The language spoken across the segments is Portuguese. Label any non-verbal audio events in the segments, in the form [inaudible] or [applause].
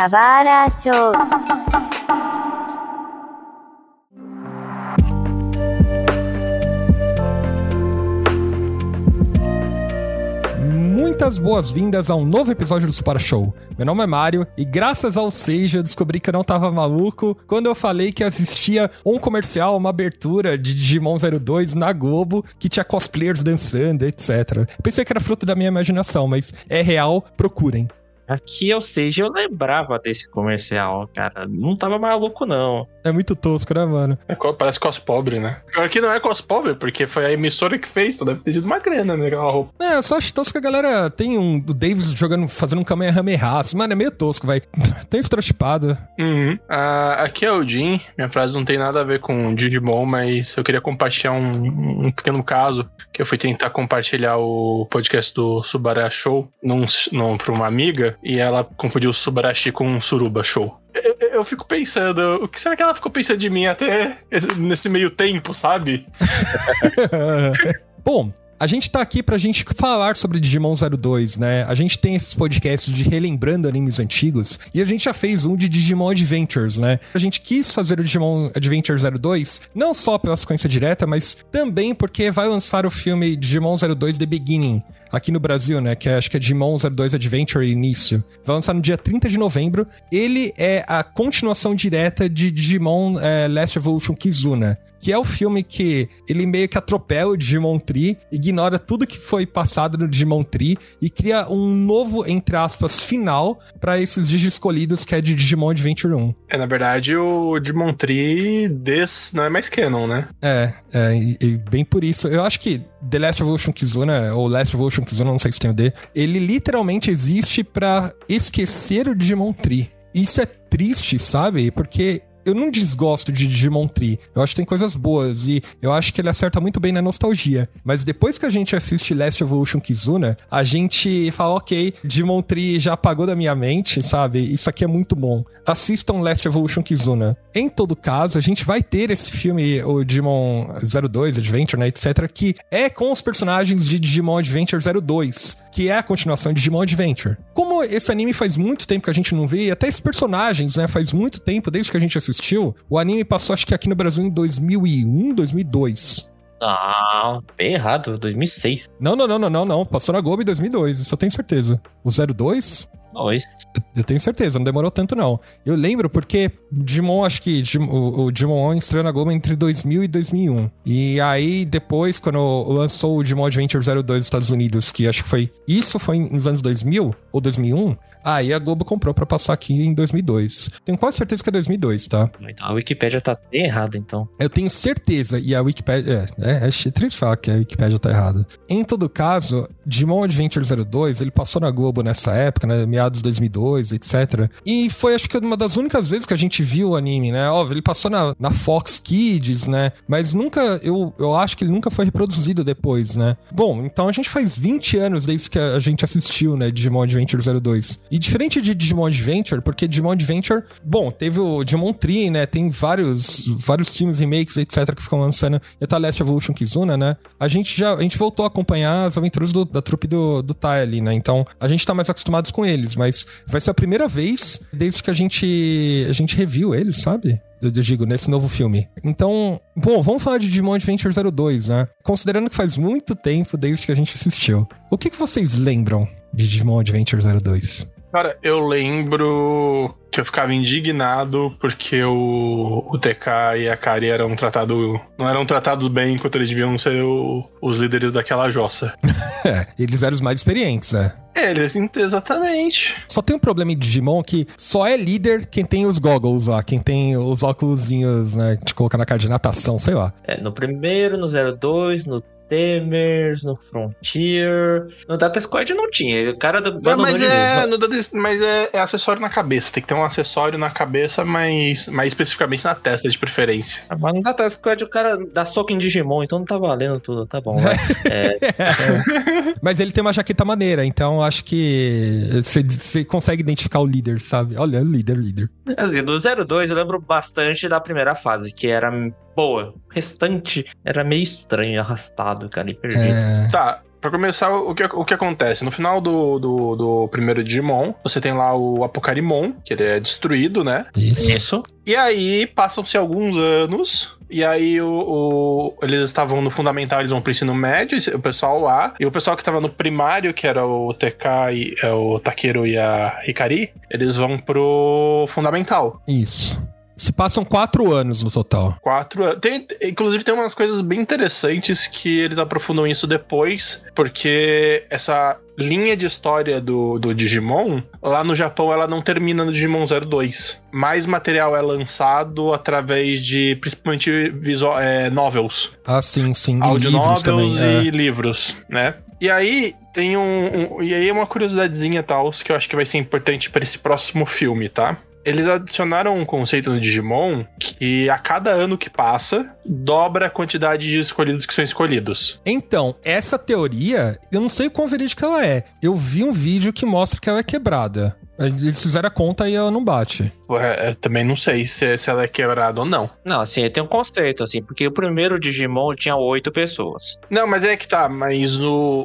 Kawara Show. Muitas boas-vindas a um novo episódio do Super Show. Meu nome é Mário e graças ao Seja descobri que eu não tava maluco quando eu falei que assistia um comercial, uma abertura de Digimon 02 na Globo que tinha cosplayers dançando, etc. Pensei que era fruto da minha imaginação, mas é real, procurem. Aqui, ou seja, eu lembrava desse comercial, cara. Não tava maluco, não. É muito tosco, né, mano? É, parece cos pobre, né? Pior que não é cos pobre, porque foi a emissora que fez, então deve ter sido uma grana naquela roupa. É, eu só acho tosco que a galera tem um. O Davis jogando, fazendo um Kamehameha. Assim, mano, é meio tosco, vai. [laughs] Tem estereotipado. Uhum. Ah, aqui é o Jim. Minha frase não tem nada a ver com Digimon, mas eu queria compartilhar um, um pequeno caso que eu fui tentar compartilhar o podcast do Subará Show num, num, pra uma amiga e ela confundiu o Subarashi com um Suruba Show. Eu, eu- eu fico pensando, o que será que ela ficou pensando de mim até esse- nesse meio tempo, sabe? [laughs] Bom, a gente tá aqui pra gente falar sobre Digimon 02, né? A gente tem esses podcasts de relembrando animes antigos e a gente já fez um de Digimon Adventures, né? A gente quis fazer o Digimon Adventure 02 não só pela sequência direta, mas também porque vai lançar o filme Digimon 02 The Beginning aqui no Brasil, né? Que é, acho que é Digimon 02 Adventure Início. Vai lançar no dia 30 de novembro. Ele é a continuação direta de Digimon eh, Last Evolution Kizuna que é o filme que ele meio que atropela o Digimon Tree, ignora tudo que foi passado no Digimon Tree e cria um novo, entre aspas, final pra esses Digi escolhidos que é de Digimon Adventure 1. É, na verdade, o Digimon Tree des não é mais canon, né? É, é e, e bem por isso. Eu acho que The Last Evolution Kizuna, ou Last Evolution Kizuna, não sei se tem o D, ele literalmente existe pra esquecer o Digimon Tree. Isso é triste, sabe? Porque eu não desgosto de Digimon Tree. Eu acho que tem coisas boas e eu acho que ele acerta muito bem na nostalgia. Mas depois que a gente assiste Last Evolution Kizuna, a gente fala, ok, Digimon Tree já apagou da minha mente, sabe? Isso aqui é muito bom. Assistam Last Evolution Kizuna. Em todo caso, a gente vai ter esse filme, o Digimon 02 Adventure, né, etc., que é com os personagens de Digimon Adventure 02, que é a continuação de Digimon Adventure. Como esse anime faz muito tempo que a gente não vê, e até esses personagens, né, faz muito tempo, desde que a gente assistiu, o anime passou, acho que aqui no Brasil em 2001, 2002. Não, bem errado, 2006. Não, não, não, não, não, não. Passou na Globo em 2002, isso eu tenho certeza. O 02? Dois. Eu tenho certeza, não demorou tanto não. Eu lembro porque Digimon, acho que Digimon- o, o Digimon On estreou na Globo entre 2000 e 2001. E aí depois, quando lançou o Digimon Adventure 02 nos Estados Unidos, que acho que foi... Isso foi nos anos 2000 ou 2001? Aí a Globo comprou pra passar aqui em 2002. Tenho quase certeza que é 2002, tá? Então a Wikipédia tá bem errada, então. Eu tenho certeza, e a Wikipedia. É, é, é triste falar que a Wikipedia tá errada. Em todo caso, Digimon Adventure 02, ele passou na Globo nessa época, né? Meados de 2002, etc. E foi, acho que, uma das únicas vezes que a gente viu o anime, né? Óbvio, ele passou na, na Fox Kids, né? Mas nunca. Eu, eu acho que ele nunca foi reproduzido depois, né? Bom, então a gente faz 20 anos desde que a gente assistiu, né? Digimon Adventure 02. E diferente de Digimon Adventure, porque Digimon Adventure, bom, teve o Digimon Tree, né? Tem vários, vários filmes, remakes, etc., que ficam lançando. E tá Last Evolution Kizuna, né? A gente já a gente voltou a acompanhar as aventuras do- da trupe do, do Tai ali, né? Então a gente tá mais acostumados com eles, mas vai ser a primeira vez desde que a gente, a gente reviu eles, sabe? Eu eu digo, nesse novo filme. Então, bom, vamos falar de Digimon Adventure 02, né? Considerando que faz muito tempo desde que a gente assistiu. O que, que vocês lembram de Digimon Adventure 02? Cara, eu lembro que eu ficava indignado porque o, o TK e a Kari eram tratados. não eram tratados bem enquanto eles deviam ser o- os líderes daquela jossa. [laughs] É, eles eram os mais experientes, né? É, eles, exatamente. Só tem um problema em Digimon que só é líder quem tem os goggles lá, quem tem os óculosinhos, né, de colocar na cara de natação, sei lá. É, no primeiro, no 02, no Temers, no Frontier. No Data Squad não tinha. O cara do mas é, Dada- mas é, é acessório na cabeça. Tem que ter um acessório na cabeça, mas mais especificamente na testa, de preferência. Ah, Mas no Data Squad o cara dá soco em Digimon, então não tá valendo tudo. Tá bom, vai. [laughs] É, Mas ele tem uma jaqueta maneira, então acho que você- você consegue identificar o líder, sabe? Olha, líder, líder. assim, do 02 eu lembro bastante da primeira fase, que era boa. O restante era meio estranho, arrastado, cara, e perdido. É. Tá, Pra começar, o que, o que acontece? No final do, do, do primeiro Digimon, você tem lá o Apocarimon, que ele é destruído, né? Isso. Isso. E aí, passam-se alguns anos, e aí o, o- eles estavam no fundamental, eles vão pro ensino médio, o pessoal lá, e o pessoal que tava no primário, que era o TK, e, é, o Takeru e a Hikari, eles vão pro fundamental. Isso. Se passam quatro anos no total. Quatro anos. Tem, inclusive, tem umas coisas bem interessantes que eles aprofundam isso depois, porque essa linha de história do, do Digimon, lá no Japão, ela não termina no Digimon 02. Mais material é lançado através de, principalmente, visual, é, novels. Ah, sim, sim. E Audio novels também. e é. livros, né? E aí tem um, um- E aí uma curiosidadezinha tal, que eu acho que vai ser importante para esse próximo filme, tá? Eles adicionaram um conceito no Digimon que a cada ano que passa, dobra a quantidade de escolhidos que são escolhidos. Então, essa teoria, eu não sei o quão verídica ela é. Eu vi um vídeo que mostra que ela é quebrada. Eles fizeram a conta e ela não bate. É, eu também não sei se, se ela é quebrada ou não. Não, assim, tem um conceito, assim, porque o primeiro Digimon tinha oito pessoas. Não, mas é que tá, mas no,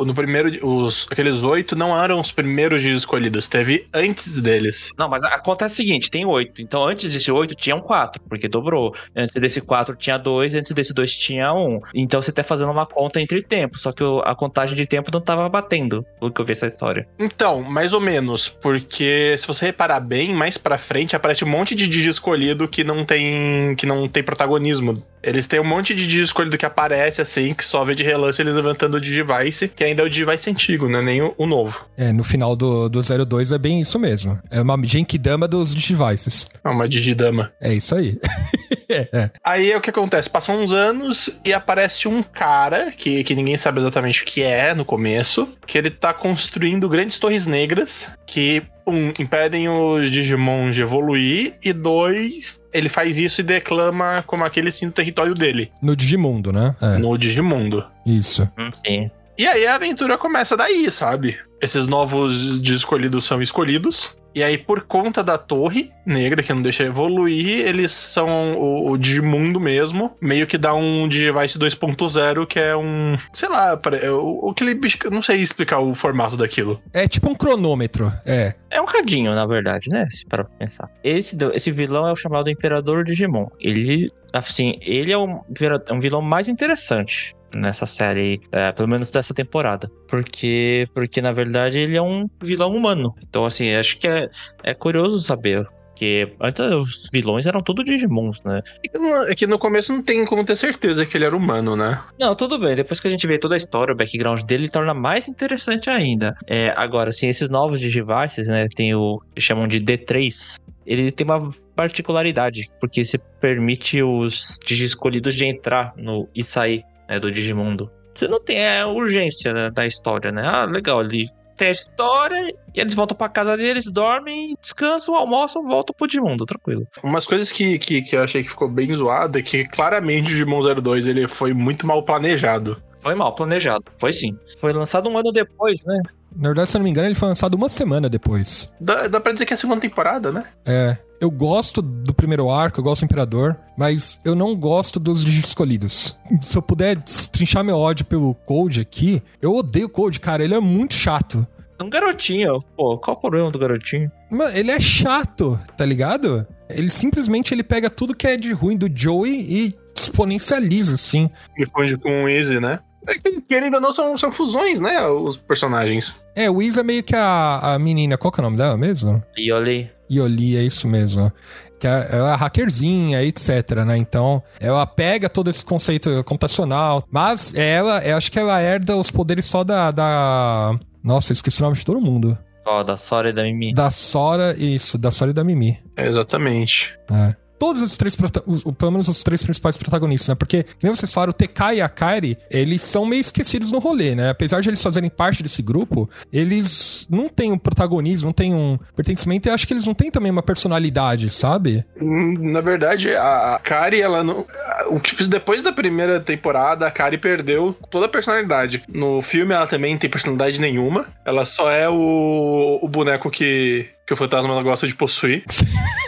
o- no primeiro. Os, aqueles oito não eram os primeiros de escolhidos, teve antes deles. Não, mas acontece o seguinte, tem oito. Então, antes desse oito, tinham quatro, porque dobrou. Antes desse quatro, tinha dois. Antes desse dois, tinha um. Então, você tá fazendo uma conta entre tempos. Só que o- a contagem de tempo não tava batendo, pelo que eu vi essa história. Então, mais ou menos, porque se você reparar bem, mais pra frente aparece um monte de Digi escolhido que não tem que não tem protagonismo. Eles têm um monte de Digi escolhido que aparece assim, que só vê de relance eles levantando o Digivice, que ainda é o Digivice antigo, né? Nem o, o novo. É, no final do, do 02 é bem isso mesmo. É uma Genkidama dos devices. É uma Digidama. É isso aí. [laughs] [laughs] é. Aí o que acontece? Passam uns anos e aparece um cara, que, que ninguém sabe exatamente o que é no começo, que ele tá construindo grandes torres negras que, um, impedem os Digimon de evoluir, e dois, ele faz isso e declama como aquele sim o território dele, No Digimundo, né? É, no Digimundo. isso. Sim. E aí a aventura começa daí, sabe? Esses novos de escolhidos são escolhidos. E aí, por conta da torre negra, que não deixa evoluir, eles são o, o Digimundo mesmo. Meio que dá um Digivice 2.0, que é um. Sei lá, é o, aquele bicho. que eu Não sei explicar o formato daquilo. É tipo um cronômetro. É. É um cadinho, na verdade, né? Se para pensar. Esse, esse vilão é o chamado Imperador Digimon. Ele, assim, ele é um, é um vilão mais interessante nessa série, é, pelo menos dessa temporada. Porque, porque, na verdade, ele é um vilão humano. Então, assim, acho que é, é curioso saber. Porque antes os vilões eram tudo Digimons, né? É que no- É que no começo não tem como ter certeza que ele era humano, né? Não, tudo bem. Depois que a gente vê toda a história, o background dele, torna mais interessante ainda. É, agora, assim, esses novos Digivices, né? Tem o que chamam de D3. Ele tem uma particularidade, porque se permite os Digi escolhidos de entrar no e sair né, do Digimundo. Você não tem a urgência né, da história, né? Ah, legal, ele tem a história e eles voltam pra casa deles, dormem, descansam, almoçam, voltam pro Digimundo, tranquilo. Umas coisas que, que, que eu achei que ficou bem zoado é que claramente o Digimon 02 ele foi muito mal planejado. Foi mal planejado, foi sim. Foi lançado um ano depois, né? Na verdade, se eu não me engano, ele foi lançado uma semana depois. Dá, dá pra dizer que é a segunda temporada, né? É. Eu gosto do primeiro arco, eu gosto do Imperador, mas eu não gosto dos escolhidos. Se eu puder trinchar meu ódio pelo Code aqui, eu odeio o Code, cara. Ele é muito chato. Um garotinho, pô, qual o problema do garotinho? Mano, ele é chato, tá ligado? Ele simplesmente ele pega tudo que é de ruim do Joey e exponencializa, assim. Me funde com o Easy, né? É que, Querendo ou não, são, são fusões, né? Os personagens. É, o Isa é meio que a, a menina, qual que é o nome dela mesmo? E olha Yoli, é isso mesmo. Que é, ela é hackerzinha, etc, né? Então, ela pega todo esse conceito computacional, mas ela, eu acho que ela herda os poderes só da... da... Nossa, eu esqueci o nome de todo mundo. Ó, da Sora e da Mimi. Da Sora, isso, da Sora e da Mimi. É, exatamente. É. Todos os três, os- pelo menos os três principais protagonistas, né? Porque, como vocês falaram, o TK e a Kairi, eles são meio esquecidos no rolê, né? Apesar de eles fazerem parte desse grupo, eles não têm um protagonismo, não têm um pertencimento e acho que eles não têm também uma personalidade, sabe? Hum, Na verdade, a Kari, ela não. O que depois da primeira temporada, a Kari perdeu toda a personalidade. No filme, ela também não tem personalidade nenhuma. Ela só é o, o boneco que, que o fantasma gosta de possuir.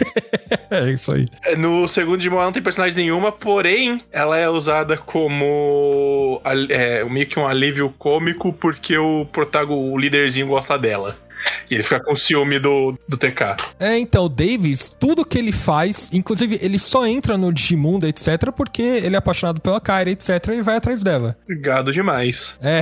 [laughs] é isso aí. É, No segundo Digimon ela não tem personagem nenhuma, porém, ela é usada como é, meio que um alívio cômico porque o protago, o líderzinho gosta dela. [laughs] E ele fica com ciúme do, do TK. É, então, o Davis, tudo que ele faz, inclusive ele só entra no Digimundo, etc, porque ele é apaixonado pela Kyra, etc, e vai atrás dela. Gado demais. É,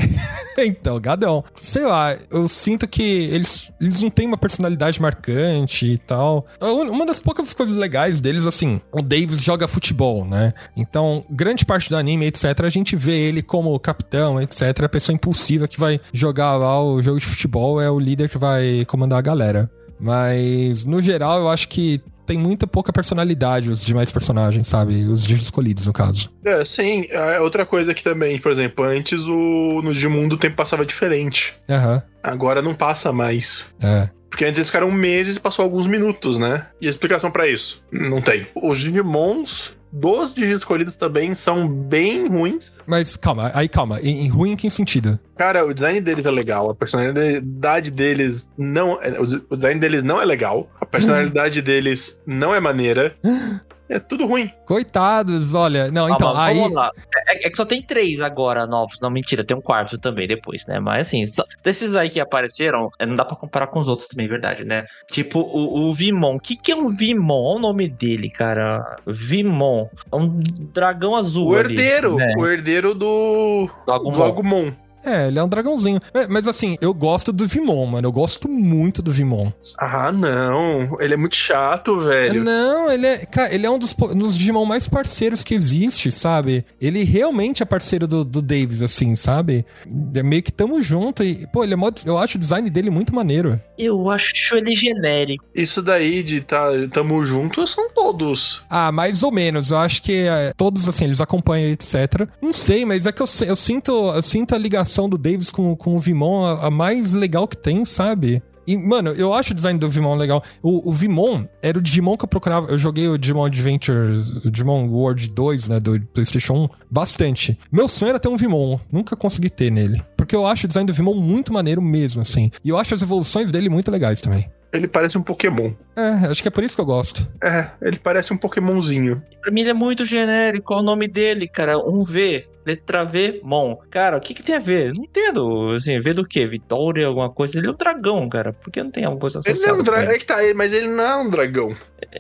[laughs] então, gadão. Sei lá, eu sinto que eles, eles não têm uma personalidade marcante e tal. Uma das poucas coisas legais deles, assim, o Davis joga futebol, né? Então, grande parte do anime, etc, a gente vê ele como capitão, etc, a pessoa impulsiva que vai jogar lá o jogo de futebol é o líder que vai comandar a galera. Mas, no geral, eu acho que tem muita pouca personalidade os demais personagens, sabe? Os escolhidos, no caso. É, sim. É outra coisa que também, por exemplo, antes o no Digimundo o tempo passava diferente. Aham, Agora não passa mais. é. Porque antes eles ficaram meses e passou alguns minutos, né? E a explicação pra isso? Não tem. Os Digimons dos Digi escolhidos também são bem ruins. Mas calma, aí calma. Em, em ruim em que sentido? Cara, o design deles é legal, a personalidade deles não. é- o design deles não é legal, a [gasps] personalidade deles não é maneira. [laughs] É tudo ruim. Coitados, olha. Não, então, Calma, aí. Vamos lá. É, é que só tem três agora novos. Não, mentira, tem um quarto também depois, né? Mas assim, só- desses aí que apareceram, é, não dá pra comparar com os outros também, é verdade, né? Tipo, o, o Vimon. O que, que é um Vimon? Olha o nome dele, cara. Vimon. É um dragão azul. O ali, herdeiro, né? o herdeiro do. Do Agumon. Do Agumon. É, ele é um dragãozinho. Mas, mas, assim, eu gosto do Vimon, mano. Eu gosto muito do Vimon. Ah, não. Ele é muito chato, velho. Não, ele é. Cara, ele é um dos, dos Digimon mais parceiros que existe, sabe? Ele realmente é parceiro do, do Davis, assim, sabe? É meio que tamo junto. E, pô, ele é mó, Eu acho o design dele muito maneiro. Eu acho ele genérico. Isso daí de tá, tamo juntos são todos. Ah, mais ou menos. Eu acho que é, todos, assim, eles acompanham, etc. Não sei, mas é que eu, eu sinto, eu sinto a ligação do Davis com, com o Vimon a, a mais legal que tem, sabe? E, mano, eu acho o design do Vimon legal. O, o Vimon era o Digimon que eu procurava. Eu joguei o Digimon Adventure, o Digimon World 2, né, do PlayStation 1, bastante. Meu sonho era ter um Vimon. Nunca consegui ter nele. Porque eu acho o design do Vimon muito maneiro mesmo, assim. E eu acho as evoluções dele muito legais também. Ele parece um Pokémon. É, acho que é por isso que eu gosto. É, ele parece um Pokémonzinho. Pra mim ele é muito genérico. Qual o nome dele, cara? Um V. Letra V, Mon. Cara, o que que tem a ver? Não entendo. Assim, V do quê? Vitória, alguma coisa? Ele é um dragão, cara. Por que não tem alguma coisa Ele associada é um dragão. ele? É que tá, mas ele não é um dragão.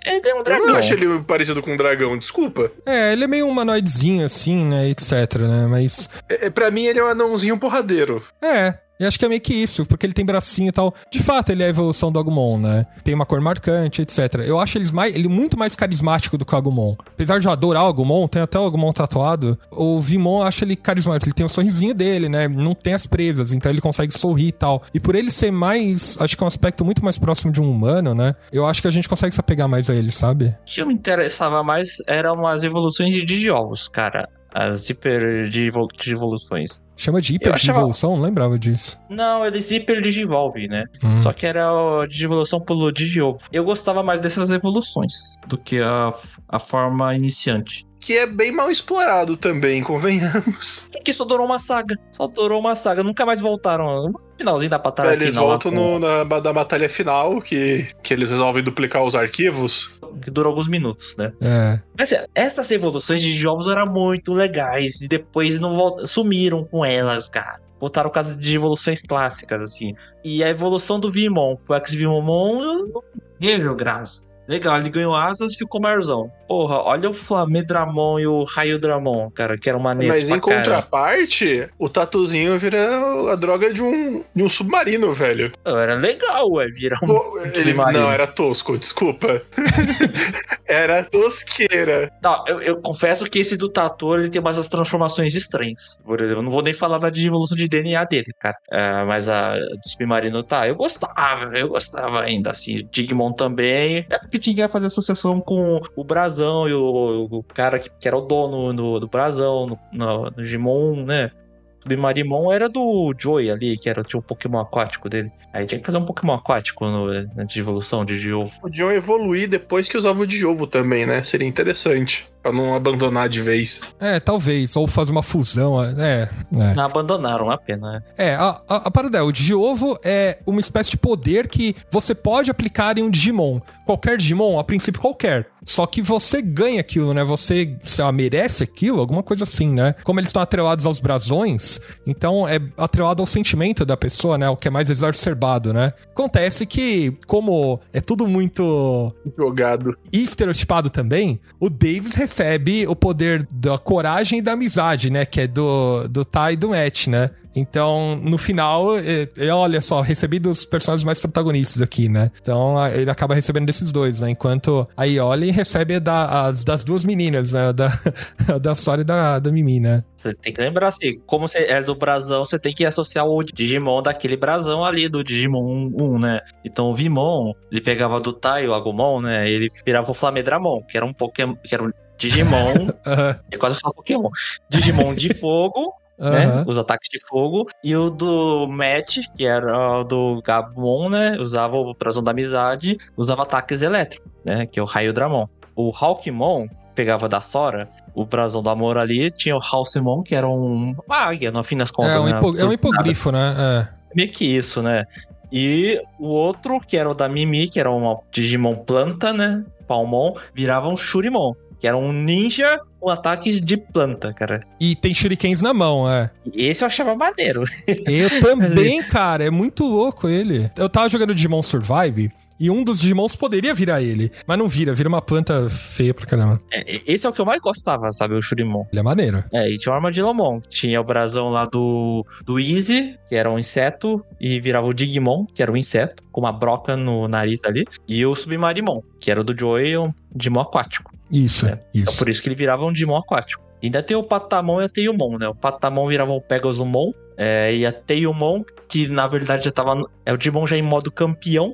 Ele é um Eu dragão. não acho ele parecido com um dragão, desculpa. É, ele é meio humanoidezinho, assim, né, etc, né? Mas. É, é, pra mim, ele é um anãozinho porradeiro. É, eu acho que é meio que isso, porque ele tem bracinho e tal. De fato, ele é a evolução do Agumon, né? Tem uma cor marcante, etc. Eu acho eles mais, ele muito mais carismático do que o Agumon. Apesar de eu adorar o Agumon, tem até o Agumon tatuado, o Vimon eu acho ele carismático. Ele tem o sorrisinho dele, né? Não tem as presas, então ele consegue sorrir e tal. E por ele ser mais, acho que é um aspecto muito mais próximo de um humano, né? Eu acho que a gente consegue se apegar mais a ele, sabe? O que eu me interessava mais eram as evoluções de Digiovos, cara. As hiper digivo- digivoluções. Chama de hiper Eu achava- não lembrava disso. Não, eles hiper digivolve, né? Hum. Só que era a digivolução pelo digiovo. Eu gostava mais dessas evoluções do que a, a forma iniciante. Que é bem mal explorado também, convenhamos. [laughs] Porque só durou uma saga. Só durou uma saga. Nunca mais voltaram. No finalzinho da batalha Eles final. lá voltam com- no, na da batalha final, que, que eles resolvem duplicar os arquivos. Que durou alguns minutos, né? É. Mas assim, essas evoluções de jogos eram muito legais. E depois não vol- sumiram com elas, cara. Voltaram as de evoluções clássicas, assim. E a evolução do Vimon, o X-Vimon, eu não vejo graça. Legal, ele ganhou asas e ficou maiorzão. Porra, olha o Flamedramon e o Raio Dramon, cara, que eram maneiros Mas pra em caralho. contraparte, o tatuzinho vira a droga de um, de um submarino, velho. Era legal, ué, virar um... Pô, ele, não, era tosco, desculpa. [laughs] era tosqueira. Não, eu, eu confesso que esse do Tatu, ele tem umas as transformações estranhas. Por exemplo, eu não vou nem falar da evolução de DNA dele, cara. É, mas a do Submarino tá, eu gostava, eu gostava ainda, assim. O Digimon também. É porque tinha que fazer associação com o Brasão e o, o cara que, que era o dono do, do Brasão, no, no, no Digimon, né? Submarimon era do Joey ali, que era, tinha um Pokémon aquático dele. Aí tinha que fazer um Pokémon aquático no, na de evolução de Giovo. Podiam evoluir depois que usava o de ovo também, né? Seria interessante. Pra não abandonar de vez. É, talvez. Ou fazer uma fusão. É, é. Não abandonaram, uma pena, né? É, a, a, a parada é, o Digiovo é uma espécie de poder que você pode aplicar em um Digimon. Qualquer Digimon, a princípio qualquer. Só que você ganha aquilo, né? Você, sei lá, merece aquilo, alguma coisa assim, né? Como eles estão atrelados aos brasões, então é atrelado ao sentimento da pessoa, né? O que é mais exacerbado, né? Acontece que, como é tudo muito jogado e estereotipado também, o Davis recebe o poder da coragem e da amizade, né? Que é do, do Ty e do Matt, né? Então, no final, é, é, olha só, recebi dos personagens mais protagonistas aqui, né? Então, ele acaba recebendo desses dois, né? Enquanto a Ioli recebe da, as, das duas meninas, né? Da, [laughs] da história da, da Mimi, né? Você tem que lembrar assim, como você é do brasão, você tem que associar o Digimon daquele brasão ali do Digimon 1, né? Então, o Vimon, ele pegava do Tai, o Agumon, né? Ele virava o Flamedramon, que era um Pokémon, que era um Digimon, [laughs] é quase falo Pokémon, Digimon de fogo né? Os ataques de fogo. E o do Matt, que era o do Gabon, né? Usava o Brasão da Amizade, usava ataques elétricos, né? Que é o Raio Dramon. O Hawkmon pegava da Sora, o brasão do amor ali, tinha o Halcymon, que era um, uma águia, no fim das contas. É um, né? hipo, é um hipogrifo, né? É. Meio que isso, né? E o outro, que era o da Mimi, que era uma Digimon planta, né? Palmon, virava um Shurimon, que era um ninja com ataques de planta, cara. E tem shurikens na mão, é. Esse eu achava maneiro. Eu [laughs] também, cara. É muito louco ele. Eu tava jogando Digimon Survive e um dos Digimons poderia virar ele, mas não vira, vira uma planta feia pra caramba. É, esse é o que eu mais gostava, sabe? O Shurimon. Ele é maneiro. É, e tinha o Armadillomon. Tinha o brasão lá do, do Easy, que era um inseto, e virava o Digimon, que era um inseto, com uma broca no nariz ali. E o Submarimon, que era o do Joey, um Digimon aquático. Isso, né? isso. Então por isso que ele virava um Digimon aquático. Ainda tem o Patamon e a Teilumon, né? O Patamon virava o Pegasumon, é, e a Teilumon, que na verdade já tava. É o Digimon já em modo campeão,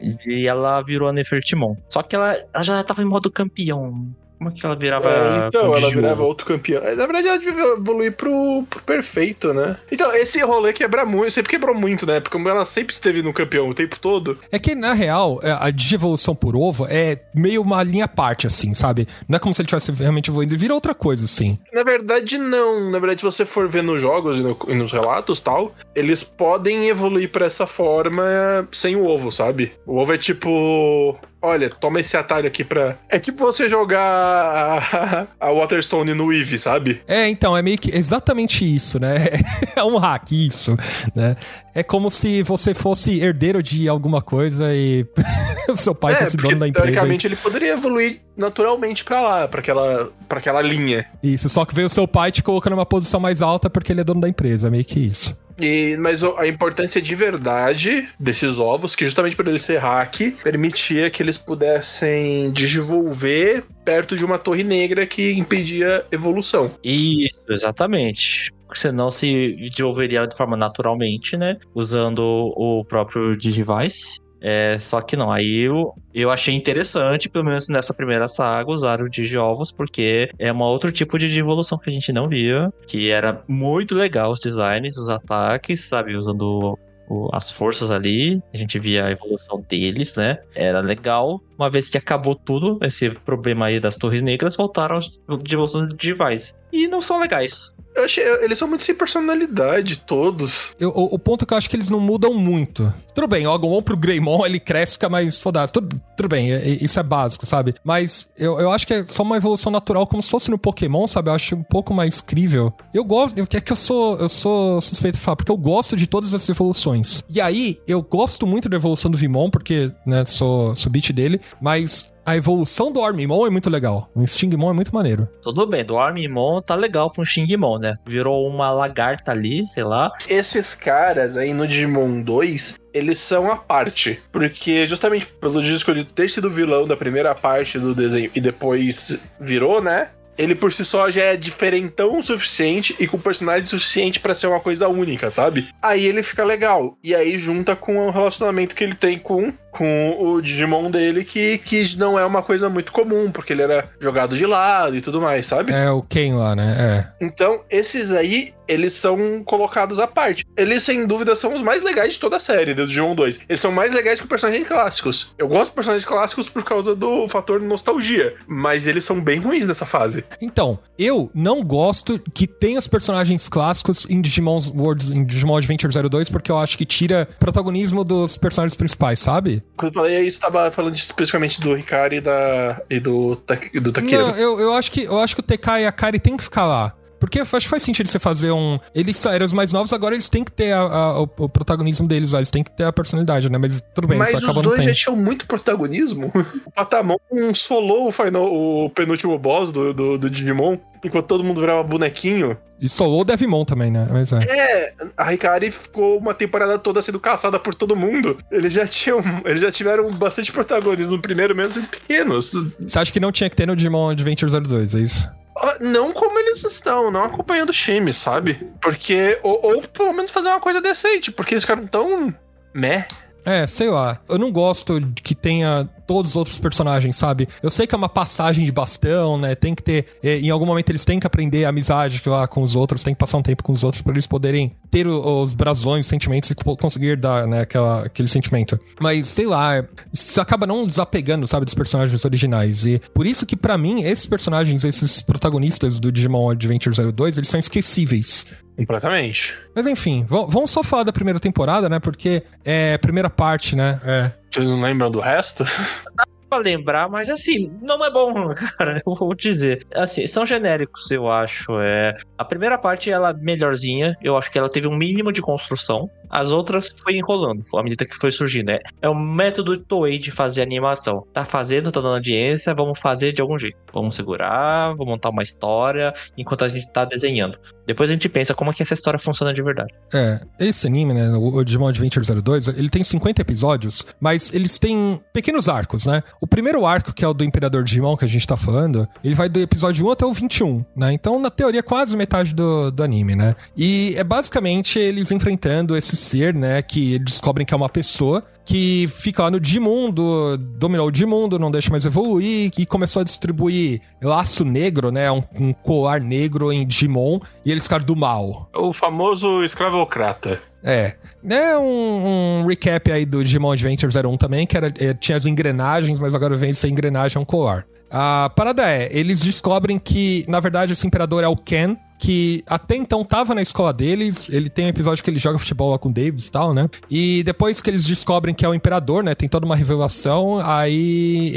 e ela virou a Nefertimon. Só que ela, ela já tava em modo campeão. Como é que ela virava. É, então, ela virava outro campeão. Na verdade, ela devia evoluir pro, pro, perfeito, né? Então, esse rolê quebra muito, sempre quebrou muito, né? Porque ela sempre esteve no campeão o tempo todo. É que, na real, é, a digievolução por ovo é meio uma linha à parte, assim, sabe? Não é como se ele tivesse realmente evoluindo, ele vira outra coisa, assim. Na verdade, não. Na verdade, se você for ver nos jogos e, no, e nos relatos tal, eles podem evoluir para essa forma sem o ovo, sabe? O ovo é tipo olha, toma esse atalho aqui pra. É tipo você jogar a, a Waterstone no Eevee, sabe? É, então, é meio que exatamente isso, né? [laughs] É um hack, isso, né? É como se você fosse herdeiro de alguma coisa e [laughs] o seu pai é, fosse dono da empresa. Teoricamente, e... ele poderia evoluir naturalmente para lá, para aquela, pra aquela linha. Isso, só que veio o seu pai te colocando numa posição mais alta porque ele é dono da empresa, meio que isso. E, mas a importância de verdade desses ovos, que justamente por ele ser hack, permitia que eles pudessem desenvolver perto de uma torre negra que impedia evolução. Isso, exatamente senão se desenvolveria de forma naturalmente, né? Usando o próprio Digivice. É, só que não, aí eu, eu achei interessante, pelo menos nessa primeira saga, usar o Digiovos, porque é um outro tipo de evolução que a gente não via, que era muito legal os designs, os ataques, sabe, usando o, as forças ali, a gente via a evolução deles, né? Era legal. Uma vez que acabou tudo, esse problema aí das Torres Negras, voltaram as evoluções de Device. E não são legais. Eu achei, eles são muito sem personalidade, todos. Eu, o, o, ponto é que eu acho que eles não mudam muito. Tudo bem, o Agumon pro Greymon, [laughs] ele cresce, fica mais fodado. Tudo, tudo bem, é, isso é básico, sabe? Mas eu, eu acho que é só uma evolução natural, como se fosse no Pokémon, sabe? Eu acho um pouco mais crível. Eu gosto, eu, é que eu sou, eu sou suspeito de falar, porque eu gosto de todas essas evoluções. E aí, eu gosto muito da evolução do Vimon, porque, né, sou, sou beat dele, mas a evolução do Armimon é muito legal. O Stingmon é muito maneiro. Tudo bem, do Armimon tá legal pro Stingmon, né? Virou uma lagarta ali, sei lá. Esses caras aí no Digimon 2, eles são a parte. Porque justamente pelo disco de ter sido vilão da primeira parte do desenho e depois virou, né? ele por si só já é diferentão o suficiente e com personagem suficiente para ser uma coisa única, sabe? Aí ele fica legal. E aí junta com o relacionamento que ele tem com com o Digimon dele, que, que não é uma coisa muito comum, porque ele era jogado de lado e tudo mais, sabe? É, o Ken lá, né? É. Então, esses aí, eles são colocados à parte. Eles, sem dúvida, são os mais legais de toda a série do Digimon 2. Eles são mais legais que personagens clássicos. Eu gosto de personagens clássicos por causa do fator nostalgia, mas eles são bem ruins nessa fase. Então, eu não gosto que tenha os personagens clássicos em Digimon World, em Digimon Adventure 02, porque eu acho que tira protagonismo dos personagens principais, sabe? Quando eu falei isso, tava falando especificamente do Hikari e, da, e do, do Takeru. Não, eu, eu, acho que, eu acho que o TK e a Kari tem que ficar lá. Porque acho que faz sentido você fazer um. Eles eram os mais novos, agora eles têm que ter a, a, o, o, protagonismo deles, ó, eles têm que ter a personalidade, né? Mas tudo bem, Mas isso acaba os dois já tinham muito protagonismo. o Patamon solou o, final, o penúltimo boss do, do, do Digimon, enquanto todo mundo virava bonequinho. E solou o Devimon também, né? Mas é. é, a Hikari ficou uma temporada toda sendo caçada por todo mundo. Eles já tinham. Eles já tiveram bastante protagonismo no primeiro, mesmo pequenos. Você acha que não tinha que ter no Digimon Adventure 02, é isso? Ah, não como eles estão, não acompanhando o time, sabe? Porque. Ou, ou, pelo menos fazer uma coisa decente, porque eles ficaram tão. meh. É, sei lá. Eu não gosto que tenha todos os outros personagens, sabe? Eu sei que é uma passagem de bastão, né? Tem que ter. É, em algum momento eles têm que aprender a amizade lá com os outros, tem que passar um tempo com os outros para eles poderem ter os brasões, sentimentos e conseguir dar, né, aquela, aquele sentimento. Mas, sei lá, você acaba não desapegando, sabe, dos personagens originais. E por isso que, para mim, esses personagens, esses protagonistas do Digimon Adventure 02, eles são esquecíveis. Completamente. Mas enfim, vamos só falar da primeira temporada, né? Porque é primeira parte, né? É. Vocês não lembram do resto? [laughs] pra lembrar, mas assim, não é bom, [laughs] cara. Eu vou dizer. Assim, são genéricos, eu acho. É... A primeira parte, ela é melhorzinha. Eu acho que ela teve um mínimo de construção. As outras foi enrolando, à medida que foi surgindo. É, é o método Toei de fazer animação. Tá fazendo, tá dando audiência, vamos fazer de algum jeito. Vamos segurar, vamos montar uma história enquanto a gente tá desenhando. Depois a gente pensa como é que essa história funciona de verdade. É, esse anime, né, o Digimon Adventure 02, ele tem 50 episódios, mas eles têm pequenos arcos, né? O primeiro arco, que é o do Imperador Digimon, que a gente tá falando, ele vai do episódio 1 até o 21, né? Então, na teoria, quase metade do, do anime, né? E é basicamente eles enfrentando esse ser, né, que eles descobrem que é uma pessoa que fica lá no Dimundo, dominou o Dimundo, não deixa mais evoluir, e começou a distribuir laço negro, né? Um, um colar negro em Digimon, e eles ficaram do mal. O famoso escravocrata. É. É um, um, recap aí do Digimon Adventure 01 também, que era, é, tinha as engrenagens, mas agora vem ser engrenagem é um colar. A parada é, eles descobrem que, na verdade, esse imperador é o Ken, que até então tava na escola deles. Ele tem um episódio que ele joga futebol lá com o Davis e tal, né? E depois que eles descobrem que é o imperador, né? Tem toda uma revelação. Aí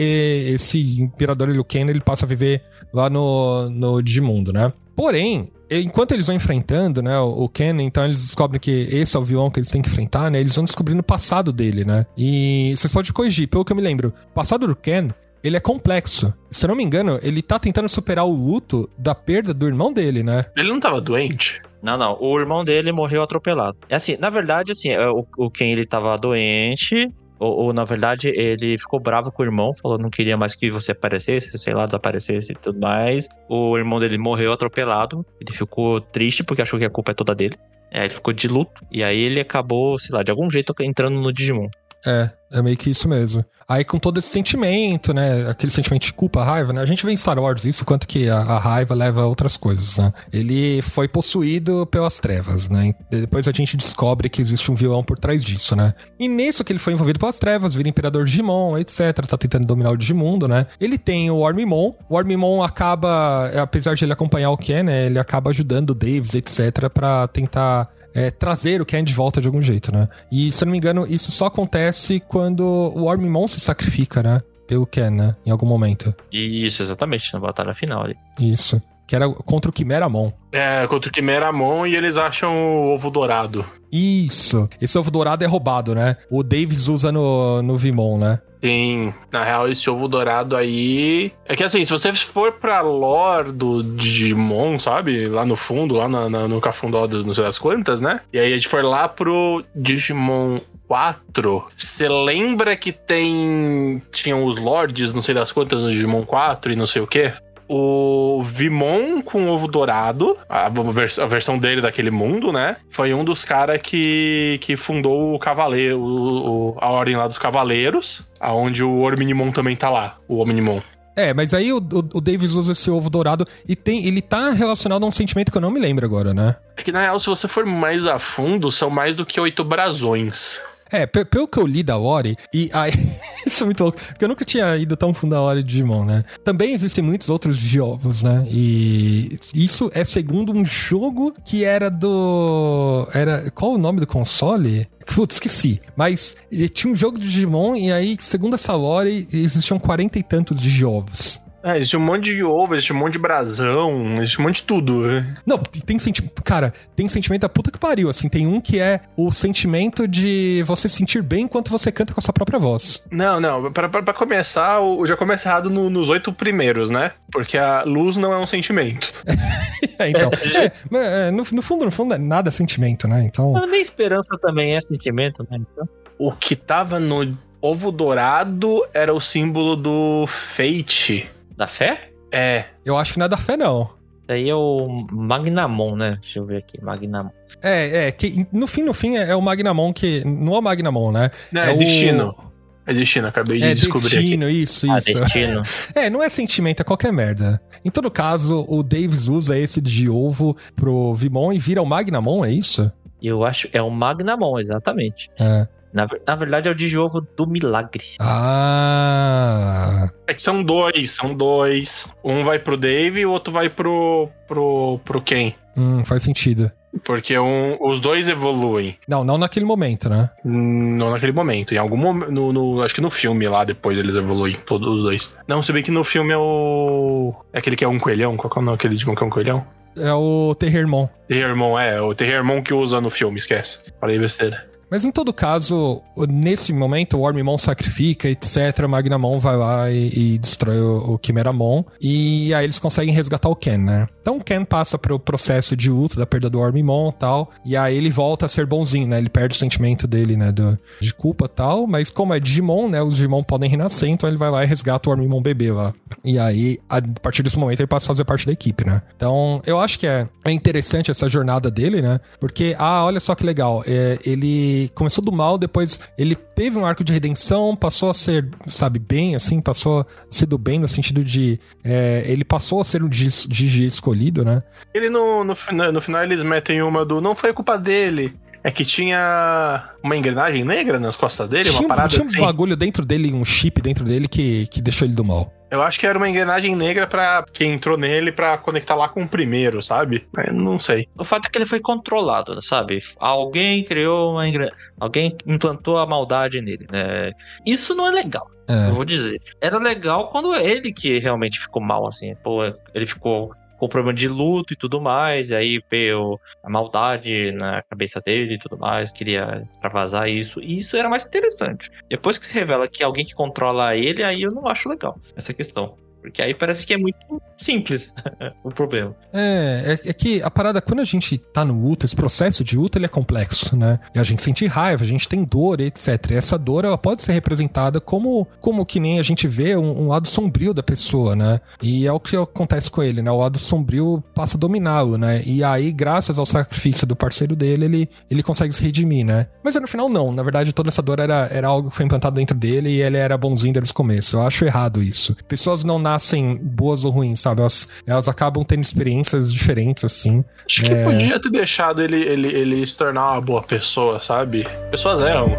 esse imperador, ele, o Ken, ele passa a viver lá no, no Digimundo, né? Porém, enquanto eles vão enfrentando, né, o Ken, então eles descobrem que esse é o vilão que eles têm que enfrentar, né? Eles vão descobrindo o passado dele, né? E vocês podem corrigir, pelo que eu me lembro, o passado do Ken ele é complexo. Se eu não me engano, ele tá tentando superar o luto da perda do irmão dele, né? Ele não tava doente? Não, não. O irmão dele morreu atropelado. É assim, na verdade, assim, é, o, o quem ele tava doente, ou, ou, na verdade, ele ficou bravo com o irmão, falou não queria mais que você aparecesse, sei lá, desaparecesse e tudo mais. O irmão dele morreu atropelado. Ele ficou triste porque achou que a culpa é toda dele. É, ele ficou de luto. E aí ele acabou, sei lá, de algum jeito entrando no Digimon. É, é meio que isso mesmo. Aí com todo esse sentimento, né? Aquele sentimento de culpa, raiva, né? A gente vê em Star Wars isso, quanto que a, a raiva leva a outras coisas, né? Ele foi possuído pelas trevas, né? E depois a gente descobre que existe um vilão por trás disso, né? E nisso que ele foi envolvido pelas trevas, vira Imperador Digimon, etc. Tá tentando dominar o Digimundo, né? Ele tem o Ormimon. O Ormimon acaba, apesar de ele acompanhar o Ken, né? Ele acaba ajudando o Davis, etc. para tentar é, trazer o Ken de volta de algum jeito, né? E, se eu não me engano, isso só acontece quando o Ormimon se sacrifica, né? Pelo Ken, né? Em algum momento. Isso, exatamente, na batalha final ali. Isso. Que era contra o Quimeramon. É, contra o Quimeramon e eles acham o ovo dourado. Isso. Esse ovo dourado é roubado, né? O Davis usa no, no Vimon, né? Sim, na real, esse ovo dourado aí. É que assim, se você for pra lore do Digimon, sabe? Lá no fundo, lá na, na, no cafundó do não sei das quantas, né? E aí a gente for lá pro Digimon 4, você lembra que tem. Tinham os Lords, não sei das quantas, no Digimon 4 e não sei o quê? O Vimon com ovo dourado, a, vers a, versão dele daquele mundo, né? Foi um dos caras que, que fundou o Cavaleiro, o, o, a Ordem lá dos Cavaleiros, aonde o Orminimon também tá lá, o Omnimon. É, mas aí o, o, o, Davis usa esse ovo dourado e tem, ele tá relacionado a um sentimento que eu não me lembro agora, né? É que na real, se você for mais a fundo, são mais do que oito brasões. É, pelo que eu li da Ori, e aí. [laughs] isso é muito louco, porque eu nunca tinha ido tão fundo da Ori de Digimon, né? Também existem muitos outros Digiovos, né? E isso é segundo um jogo que era do. Era. Qual o nome do console? Putz, esqueci. Mas tinha um jogo de Digimon e aí, segundo essa lore, existiam quarenta e tantos Digiovos. É, existe um monte de ovo, existe um monte de brasão, existe um monte de tudo. Não, tem sentimento. Cara, tem sentimento da puta que pariu. Assim, tem um que é o sentimento de você sentir bem enquanto você canta com a sua própria voz. Não, não. Pra, pra, pra começar, o, já começa errado no, nos oito primeiros, né? Porque a luz não é um sentimento. [laughs] é, então. é, é, no, no, fundo, no fundo, é nada sentimento, né? Então. Não, nem esperança também é sentimento, né? Então... O que tava no ovo dourado era o símbolo do Fate. Da fé? É. Eu acho que não é da fé, não. Daí é o Magnamon, né? Deixa eu ver aqui, Magnamon. É, é, que no fim, no fim, é o Magnamon que. Não é o Magnamon, né? Não, é, é destino. O... É destino, acabei de é descobrir. Destino, aqui. isso, ah, isso. Destino. [laughs] é, não é sentimento, é qualquer merda. Em todo caso, o Davis usa esse de ovo pro Vimon e vira o Magnamon, é isso? Eu acho, é o Magnamon, exatamente. É. Na, na verdade, é o Digiovo do milagre. Ah. É que são dois, são dois. Um vai pro Dave e o outro vai pro. pro. pro Ken. Hum, faz sentido. Porque um, os dois evoluem. Não, não naquele momento, né? Não naquele momento. Em algum momento. No, no, acho que no filme lá depois eles evoluem, todos os dois. Não, se bem que no filme é o. É aquele que é um coelhão? Qual que é o nome? Aquele Digimon que é um coelhão? É o Terrermon. Terrermon, é. O Terrermon que usa no filme, esquece. Falei besteira. Mas em todo caso, nesse momento, o Ormimon sacrifica, etc. Magnamon vai lá e, e destrói o, o Chimeramon. E aí eles conseguem resgatar o Ken, né? Então o Ken passa pro processo de luto da perda do Ormimon e tal. E aí ele volta a ser bonzinho, né? Ele perde o sentimento dele, né? Do, de culpa e tal. Mas como é Digimon, né? Os Digimon podem renascer, então ele vai lá e resgata o Ormimon bebê lá. E aí, a partir desse momento, ele passa a fazer parte da equipe, né? Então, eu acho que é, é interessante essa jornada dele, né? Porque, ah, olha só que legal. É, ele começou do mal, depois ele teve um arco de redenção, passou a ser, sabe, bem, assim, passou a ser do bem no sentido de. É, ele passou a ser um Gigi escolhido, né? Ele no, no, no final eles metem uma do não foi culpa dele. É que tinha uma engrenagem negra nas costas dele, tinha, uma parada tinha assim. um bagulho dentro dele, um chip dentro dele que, que deixou ele do mal. Eu acho que era uma engrenagem negra para quem entrou nele para conectar lá com o primeiro, sabe? Eu não sei. O fato é que ele foi controlado, sabe? Alguém criou uma engrenagem. Alguém implantou a maldade nele, né? Isso não é legal. É. Eu vou dizer. Era legal quando ele que realmente ficou mal, assim. Pô, ele ficou com problema de luto e tudo mais, e aí veio a maldade na cabeça dele e tudo mais, queria extravasar isso, e isso era mais interessante. Depois que se revela que alguém que controla ele, aí eu não acho legal essa questão. Porque aí parece que é muito simples [laughs] o problema. É, é, é, que a parada, quando a gente tá no UTA, esse processo de UTA ele é complexo, né? E a gente sente raiva, a gente tem dor, etc. E essa dor, ela pode ser representada como, como que nem a gente vê um, um lado sombrio da pessoa, né? E é o que acontece com ele, né? O lado sombrio passa a dominá-lo, né? E aí, graças ao sacrifício do parceiro dele, ele, ele consegue se redimir, né? Mas no final, não. Na verdade, toda essa dor era, era algo que foi implantado dentro dele e ele era bonzinho desde o começo. Eu acho errado isso. Pessoas não nascem boas ou ruins, sabe? Elas, elas acabam tendo experiências diferentes, assim. Acho é... que podia ter deixado ele, ele, ele se tornar uma boa pessoa, sabe? Pessoas erram.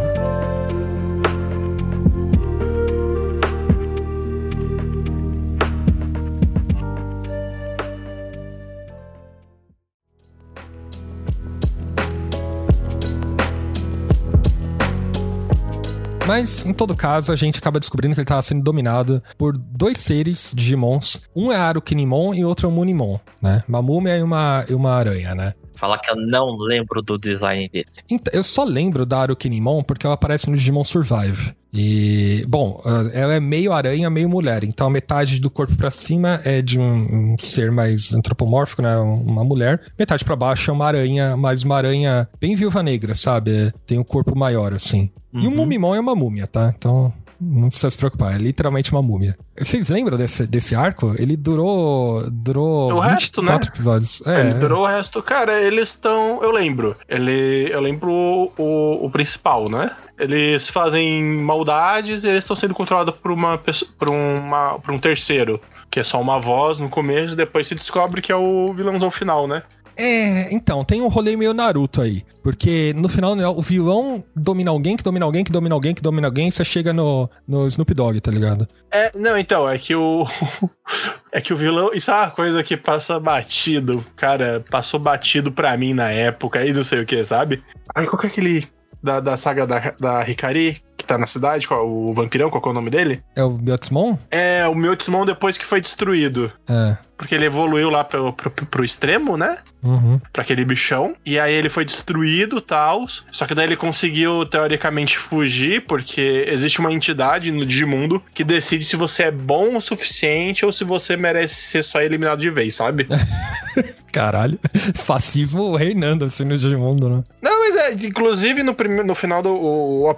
Mas, em todo caso, a gente acaba descobrindo que ele estava sendo dominado por dois seres Digimons. Um é Arukinimon e outro é o Munimon, né? Uma múmia e uma, e uma aranha, né? Falar que eu não lembro do design dele. Então, eu só lembro da Arukinimon porque ela aparece no Digimon Survive. E, bom, ela é meio aranha, meio mulher. Então a metade do corpo para cima é de um, um, ser mais antropomórfico, né? Uma mulher. Metade para baixo é uma aranha, mas uma aranha bem viúva negra, sabe? Tem um corpo maior, assim. Uhum. E o Mumimon é uma múmia, tá? Então não precisa se preocupar, é literalmente uma múmia. Vocês lembram desse, desse arco? Ele durou. Durou. O resto, né? episódios. É. Ele durou o resto. Cara, eles estão. Eu lembro. Ele. Eu lembro o, o, o principal, né? Eles fazem maldades e eles estão sendo controlados por uma por uma por um terceiro, que é só uma voz no começo, depois se descobre que é o vilãozão final, né? É, então, tem um rolê meio Naruto aí. Porque no final né, o vilão domina alguém, que domina alguém, que domina alguém, que domina alguém, e você chega no, no Snoop Dogg, tá ligado? É, não, então, é que o. [laughs] é que o vilão. Isso é uma coisa que passa batido. Cara, passou batido pra mim na época e não sei o que, sabe? Aí qual que é aquele. Da, da saga da, da Hikari, que tá na cidade, qual, o vampirão, qual que é o nome dele? É o Miotsmon? É, o Miotsmon depois que foi destruído. É. Porque ele evoluiu lá pro, pro, pro extremo, né? Uhum. Pra aquele bichão. E aí ele foi destruído tal. Só que daí ele conseguiu, teoricamente, fugir, porque existe uma entidade no Digimundo que decide se você é bom o suficiente ou se você merece ser só eliminado de vez, sabe? [laughs] Caralho. Fascismo reinando assim no Digimundo, né? Não, mas é, inclusive no, prime- no final do o, o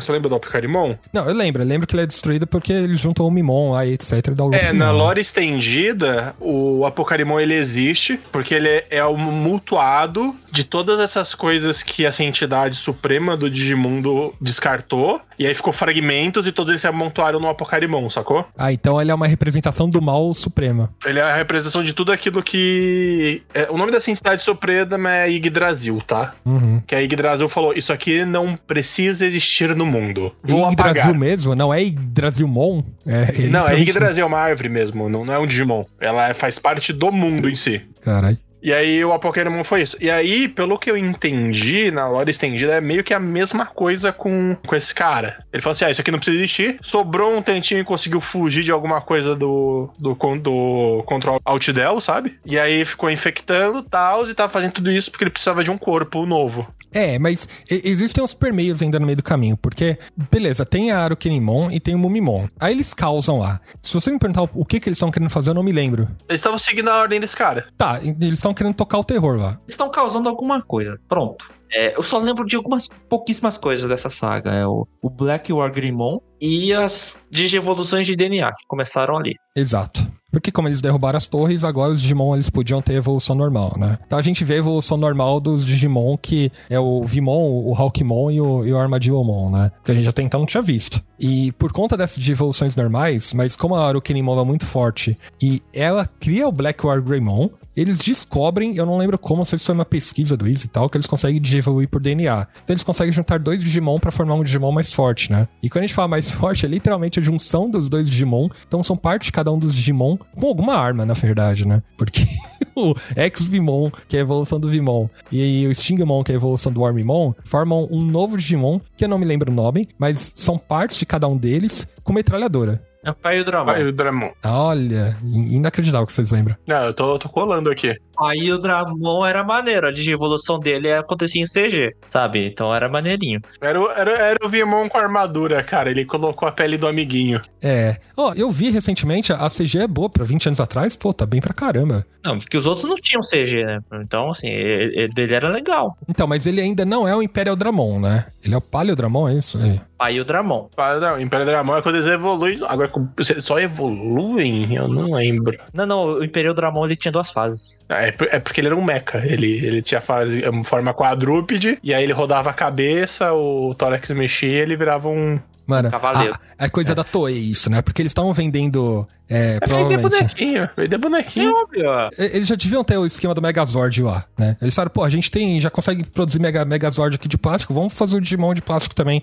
Você lembra do Apocarimon? Não, eu lembro. Eu lembro que ele é destruído porque ele juntou o Mimon lá etc. O É, na lore estendida, o Apocarimon ele existe, porque ele é, é o mutuado de todas essas coisas que essa entidade suprema do Digimundo descartou, e aí ficou fragmentos e todos eles se amontoaram no Apocarimon, sacou? Ah, então ele é uma representação do mal supremo. Ele é a representação de tudo aquilo que. é, o nome dessa entidade suprema é Yggdrasil, tá? Uhum. Que a Yggdrasil falou: Isso aqui não precisa existir no mundo. Vou Yggdrasil apagar. mesmo? Não é Yggdrasilmon? É, Não, é Yggdrasil, é uma árvore mesmo, não, não é um Digimon. Ela faz parte do mundo em si. Caralho. E aí o Pokémon foi isso. E aí, pelo que eu entendi na lore estendida, é meio que a mesma coisa com, com esse cara. Ele falou assim: ah, isso aqui não precisa existir. Sobrou um tantinho e conseguiu fugir de alguma coisa do, do, do Control Alt Del, sabe? E aí ficou infectando tal, e tava fazendo tudo isso porque ele precisava de um corpo novo. É, mas existem uns permeios ainda no meio do caminho, porque, beleza, tem a Arukenimon e tem o Mumimon. Aí eles causam lá. Se você me perguntar o que, que eles estão querendo fazer, eu não me lembro. Eles estavam seguindo a ordem desse cara. Tá, eles estão querendo tocar o terror lá. Estão causando alguma coisa. Pronto. É, eu só lembro de algumas pouquíssimas coisas dessa saga. É o, o Black War Grimon e as digievoluções de DNA que começaram ali. Exato. Porque como eles derrubaram as torres, agora os Digimon eles podiam ter evolução normal, né? Então a gente vê a evolução normal dos Digimon, que é o Vimon, o Hawkmon e o, e o Armadillomon, né? Que a gente até então não tinha visto. E por conta dessas de evoluções normais, mas como a Arukenimon é muito forte e ela cria o Black War Greymon, eles descobrem, eu não lembro como, se foi uma pesquisa do Easy e tal, que eles conseguem evoluir por DNA. Então eles conseguem juntar dois Digimon pra formar um Digimon mais forte, né? E quando a gente fala mais [laughs] forte, é literalmente a junção dos dois Digimon. Então são parte de cada um dos Digimon com alguma arma, na verdade, né? Porque [laughs] o Ex-Vimon, que é a evolução do Vimon, e o Stingmon, que é a evolução do Armimon, formam um novo Digimon, que eu não me lembro o nome, mas são partes de cada um deles com metralhadora. É o pai e o Dramon. Aí o Dramon. Olha, in- inacreditável que vocês lembram. Não, eu tô, tô colando aqui. Aí o Dramon era maneiro, a digievolução dele acontecia em CG, sabe? Então era maneirinho. Era, o- era, era o Vimon com armadura, cara. Ele colocou a pele do amiguinho. É. Ó, eu vi recentemente, a CG é boa pra 20 anos atrás, pô, tá bem pra caramba. Não, porque os outros não tinham CG, né? Então, assim, ele, ele- dele era legal. Então, mas ele ainda não é o Imperial Dramon, né? Ele é o Paleodramon, é isso? É. Pai e o Dramon. Não, o Império Dramon é quando eles evoluem. Agora, só evoluem? Eu não lembro. Não, não, o Imperial Dramon ele tinha duas fases. É, por- é porque ele era um mecha. Ele, ele tinha fase, forma quadrúpede, e aí ele rodava a cabeça, o tórax mexia ele virava um. Mano, Cavaleiro. a, é coisa da Toei isso, né? Porque eles estavam vendendo, é, É vender provavelmente... bonequinho, vender É bonequinho. óbvio. ó. E- Eles já deviam ter o esquema do Megazord lá, né? Eles falaram, pô, a gente tem, já consegue produzir Mega, Megazord aqui de plástico, vamos fazer o Digimon de plástico também.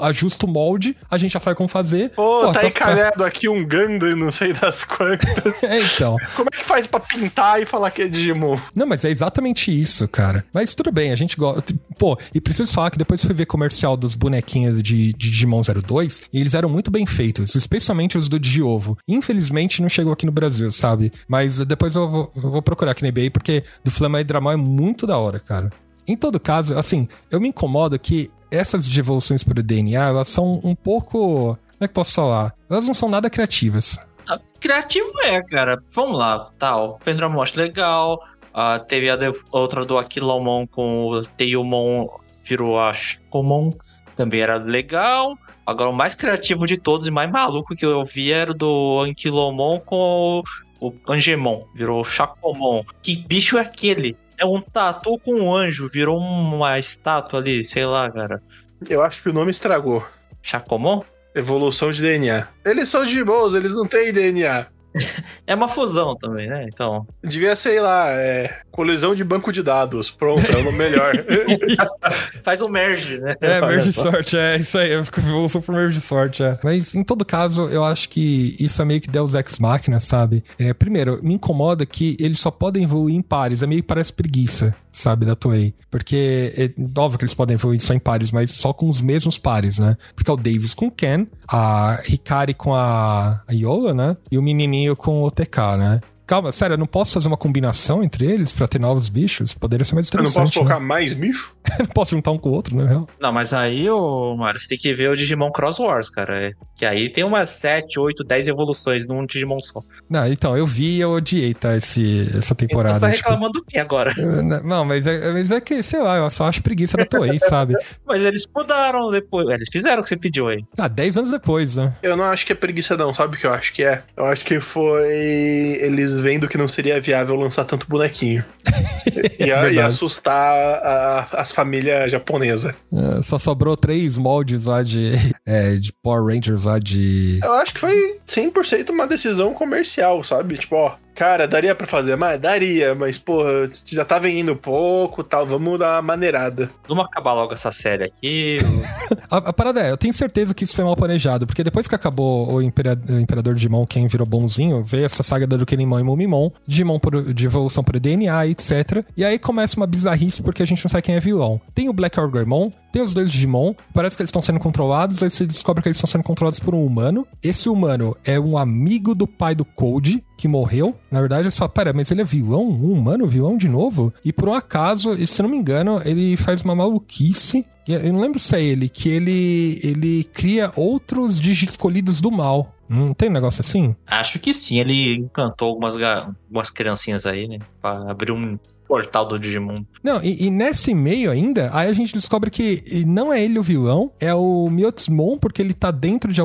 Ajusta o molde, a gente já sabe como fazer. Pô, tá então- encalhado aqui um Gundam, não sei das quantas. [laughs] É, então. Como é que faz pra pintar e falar que é Digimon? Não, mas é exatamente isso, cara. Mas tudo bem, a gente gosta. Pô, e preciso falar que depois fui ver comercial dos bonequinhos de, de Digimon 02 e eles eram muito bem feitos, especialmente os do Digiovo. Infelizmente não chegou aqui no Brasil, sabe? Mas depois eu vou, eu vou procurar aqui no eBay porque do Flama Dramon é muito da hora, cara. Em todo caso, assim, eu me incomodo que essas devoluções por DNA, elas são um pouco. Como é que posso falar? Elas não são nada criativas. Ah, Criativo é, cara. Vamos lá, tal. Pendramon acho legal. Ah, teve a outra do Aquilomon com o Teilmon virou a. Também era legal. Agora, o mais criativo de todos e mais maluco que eu vi era o do Anquilomon com o, o Angemon. Virou Chacomon. Que bicho é aquele? É um tatu com um anjo. Virou uma estátua ali, sei lá, cara. Eu acho que o nome estragou. Chacomon? Evolução de DNA. Eles são Digimons, eles não têm DNA. É uma fusão também, né? Então. Devia, sei lá, é, colisão de banco de dados. Pronto, é o melhor. [laughs] Faz um merge, né? É, merge só. sorte, é isso aí. Eu sou pro merge sorte, é. Mas em todo caso, eu acho que isso é meio que Deus Ex Machina, sabe? É, primeiro, me incomoda que eles só podem evoluir em pares. É meio que parece preguiça, sabe, da Toei. Porque é óbvio que eles podem evoluir só em pares, mas só com os mesmos pares, né? Porque é o Davis com o Ken, a Hikari com a Yola, né? E o menininho com o TK, né? Calma, sério, eu não posso fazer uma combinação entre eles pra ter novos bichos? Poderia ser mais Eu não interessante. posso colocar né? mais bicho? [laughs] Eu não posso juntar um com o outro, né? Não, mas aí, ô, Mário, você tem que ver o Digimon Cross Wars, cara. É, que aí tem umas 7, 8, 10 evoluções num Digimon só. Não, então, eu vi e eu odiei, tá, esse, essa Então temporada. você tá tipo, reclamando do que agora? [laughs] eu- não, mas é, mas é que, sei lá, eu só acho preguiça da Toei, [laughs] sabe? Mas eles mudaram depois. Eles fizeram o que você pediu aí. Ah, 10 anos depois, né? Eu não acho que é preguiça, não. Sabe o que eu acho que é? Eu acho que foi eles vendo que não seria viável lançar tanto bonequinho. [laughs] e, a- e assustar a- as famílias japonesas. É, só sobrou três moldes lá de, [laughs] é, de Power Rangers lá de. Eu acho que foi 100% uma decisão comercial, sabe? Tipo, ó, cara, daria pra fazer mais? Daria, mas, porra, já tá vendendo pouco tal, vamos dar uma maneirada. Vamos acabar logo essa série aqui. [laughs] A, a parada é, eu tenho certeza que isso foi mal planejado, porque depois que acabou o, Impera- o Imperador Digimon, quem virou bonzinho, veio essa saga da Dukenimon e Mumimon, Digimon por- de evolução por DNA, etc. E aí começa uma bizarrice porque a gente não sabe quem é vilão. Tem o Black Orgrimmon, tem os dois Digimon, parece que eles estão sendo controlados, aí você descobre que eles estão sendo controlados por um humano. Esse humano é um amigo do pai do Code, que morreu. Na verdade, você fala, pera, mas ele é vilão? Um humano vilão de novo? E por um acaso, e se não me engano, ele faz uma maluquice. Eu não lembro se é ele, que ele, ele cria outros Digi escolhidos do mal. Não tem um negócio assim? Acho que sim, ele encantou algumas, algumas criancinhas aí, né? Pra abrir um portal do Digimon. Não, e, e nesse meio ainda, aí a gente descobre que não é ele o vilão, é o Miotsmon, porque ele tá dentro de,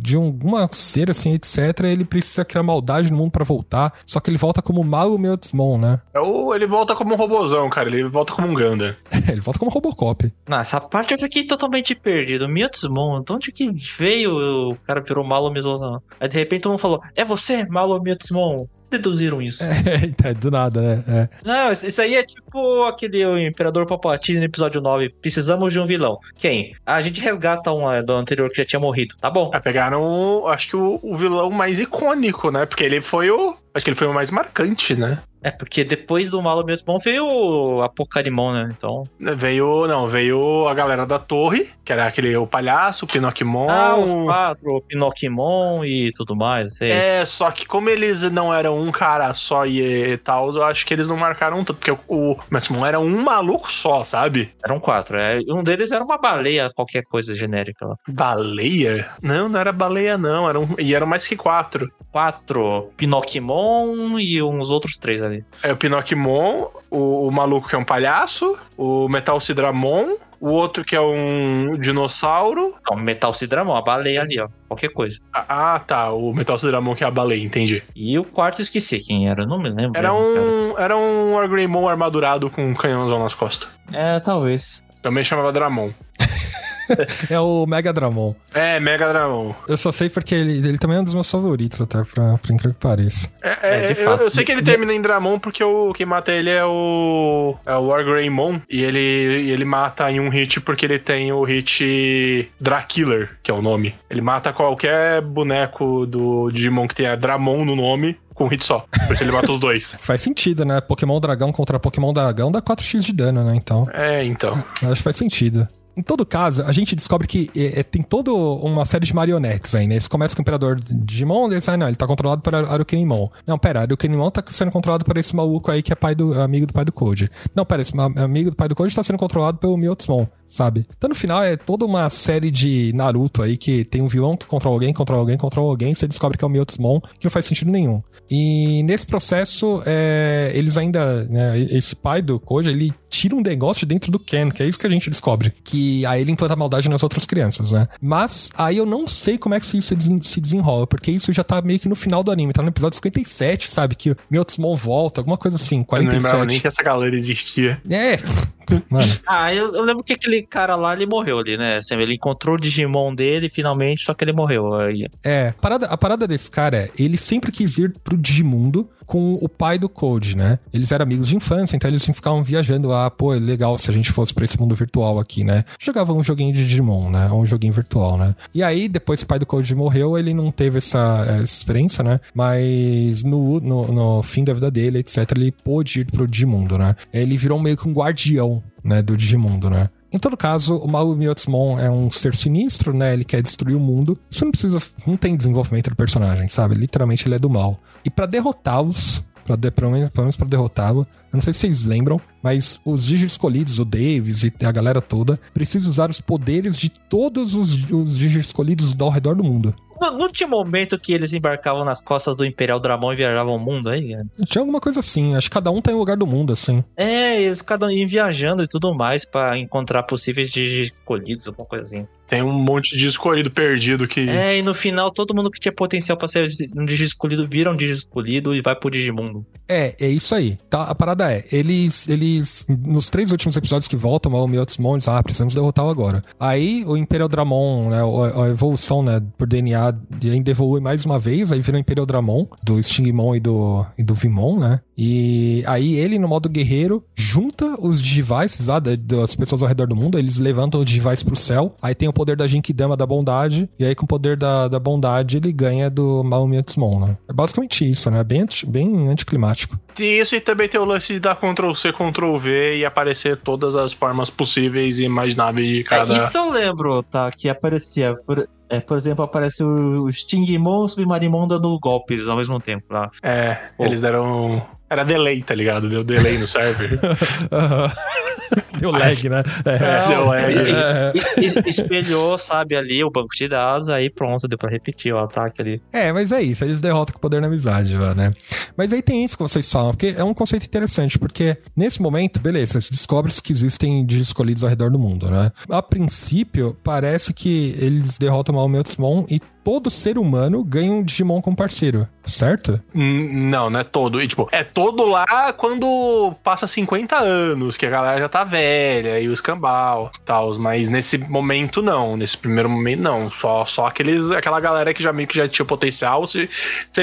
de alguma ser, assim, etc. Ele precisa criar maldade no mundo pra voltar, só que ele volta como malo Miotsmon, né? É o- ele volta como um robozão, cara, ele volta como um Ganda. [laughs] ele volta como Robocop. Não, essa parte eu fiquei totalmente perdido. Miotsmon, de onde que veio o cara virou Malo Miotsmon? Aí de repente mundo falou, é você, Malo Miotsmon? Deduziram isso. É, [laughs] do nada, né? É. Não, isso aí é tipo aquele o Imperador Palpatine no episódio 9. Precisamos de um vilão. Quem? A gente resgata um é, do anterior que já tinha morrido. Tá bom. Ah, pegaram, acho que o, o vilão mais icônico, né? Porque ele foi o. Acho que ele foi o mais marcante, né? É, porque depois do Malo Miotsmon veio o Apocarimon, né? Então. Veio. Não, veio a galera da torre, que era aquele o palhaço, o Pinocchimon. Ah, os quatro, o Pinocchimon e tudo mais. Sei. É, só que como eles não eram um cara só e, tal, eu acho que eles não marcaram tanto, porque o, Maximum era um maluco só, sabe? Eram quatro. É, um deles era uma baleia, qualquer coisa genérica lá. Baleia? Não, não era baleia, não. Eram, e eram mais que quatro. Quatro Pinocchimon e uns outros três ali. É o Pinocchimon, o, o maluco que é um palhaço, o Metal Cidramon, o outro que é um dinossauro. Não, Metal Cidramon, a baleia ali, ó. Qualquer coisa. Ah, ah, tá. O Metal Cidramon que é a baleia, entendi. E o quarto esqueci quem era, não me lembro. Era mesmo, cara. um, era um Argreymon armadurado com um canhãozão nas costas. É, talvez. Também chamava Dramon. [laughs] [laughs] É o Mega Dramon. É, Mega Dramon. Eu só sei porque ele, ele também é um dos meus favoritos, até, pra, pra incrível que pareça. É, É, é, de eu, fato. eu sei que ele termina em Dramon porque o, quem mata ele é o. É o Wargreymon. E ele, ele mata em um hit porque ele tem o hit Drakiller, que é o nome. Ele mata qualquer boneco do Digimon que tenha Dramon no nome com um hit só. Por isso ele mata os dois. [laughs] Faz sentido, né? Pokémon Dragão contra Pokémon Dragão dá 4x de dano, né? Então. É, então. Acho que faz sentido. Em todo caso, a gente descobre que é, é, tem toda uma série de marionetes aí, né? Isso começa com o Imperador Digimon, eles ah, não, ele tá controlado por Arukenimon. Não, pera, Arukenimon tá sendo controlado por esse maluco aí que é pai do, amigo do pai do Code. Não, pera, esse amigo do pai do Code tá sendo controlado pelo Miotsmon, sabe? Então no final é toda uma série de Naruto aí que tem um vilão que controla alguém, controla alguém, controla alguém, você descobre que é o Miotsmon, que não faz sentido nenhum. E nesse processo, é, eles ainda, né, esse pai do Koji, ele tira um negócio de dentro do Ken, que é isso que a gente descobre. Que aí ele implanta maldade nas outras crianças, né? Mas aí eu não sei como é que isso se desen- se desenrola, porque isso já tá meio que no final do anime, tá no episódio 57, sabe? Que o Miotsmon volta, alguma coisa assim, Eu não lembrava nem 47. que essa galera existia. É, [laughs] Mano. Ah, eu, eu lembro que aquele cara lá, ele morreu ali, né? Assim, ele encontrou o Digimon dele finalmente, só que ele morreu. Aí. É, a parada, a parada desse cara é, ele sempre quis ir pro Digimundo com o pai do Code, né? Eles eram amigos de infância, então eles ficavam viajando. Ah, pô, é legal se a gente fosse pra esse mundo virtual aqui, né? Jogavam um joguinho de Digimon, né? Um joguinho virtual, né? E aí, depois que o pai do Code morreu, ele não teve essa, essa experiência, né? Mas no, no, no fim da vida dele, etc., ele pôde ir pro Digimundo, né? Ele virou meio que um guardião, né? Do Digimundo, né? Em todo caso, o Maui Miotsumon é um ser sinistro, né? Ele quer destruir o mundo. Isso não precisa. Não tem desenvolvimento do personagem, sabe? Literalmente ele é do mal. E pra derrotá-los, pra de- pelo menos pra derrotá-lo, eu não sei se vocês lembram, mas os Digi escolhidos, o Davis e a galera toda, precisam usar os poderes de todos os, os Digi escolhidos ao redor do mundo. Não, não tinha momento que eles embarcavam nas costas do Imperial Dramon e viajavam o mundo aí? cara? Tinha alguma coisa assim, acho que cada um tá em um lugar do mundo, assim. É, eles cada um iam viajando e tudo mais pra encontrar possíveis Digi escolhidos, alguma coisa assim. Tem um monte de escolhido perdido que. É, e no final todo mundo que tinha potencial pra ser um Digi escolhido vira um Digi escolhido e vai pro Digimundo. É, é isso aí. Tá, a parada é, eles, eles, nos três últimos episódios que voltam, o Miotsumon diz, ah, precisamos derrotá-lo agora. Aí o Imperial Dramon, né, a, a evolução, né, por DNA, ainda evolui mais uma vez, aí vira o Imperial Dramon, do Stingmon e do, e do Vimon, né, e aí ele, no modo guerreiro, junta os Digivices, ah, da- das pessoas ao redor do mundo, eles levantam o Digivice pro céu, aí tem o poder da Jinkidama da bondade, e aí com o poder da, da bondade ele ganha do Maomiyatsumo, né. É basicamente isso, né, bem, anti- bem anticlimático. Isso e também tem o lance de dar Ctrl C, Ctrl V e aparecer todas as formas possíveis e imagináveis de cada. É, isso eu lembro, tá? Que aparecia. Por, é, por exemplo, aparece o Stingmon e o Submarimon dando golpes ao mesmo tempo lá. É, Pô. eles deram. Era delay, tá ligado? Deu delay no server. Aham. [laughs] [laughs] Deu lag, né? É, deu lag. É. Espelhou, sabe, ali o banco de dados, aí pronto, deu pra repetir o ataque ali. É, mas é isso, eles derrotam com o poder na amizade, né? Mas aí tem isso que vocês falam, porque é um conceito interessante, porque nesse momento, beleza, se descobre-se que existem de escolhidos ao redor do mundo, né? A princípio, parece que eles derrotam o Miotsumon e todo ser humano ganha um Digimon como parceiro, certo? Hum, Não, não é todo. E, tipo, é todo lá quando passa 50 anos, que a galera já tá velha e os e tal. Mas nesse momento, não. Nesse primeiro momento, não. Só, só aqueles, aquela galera que já meio que já tinha potencial. Você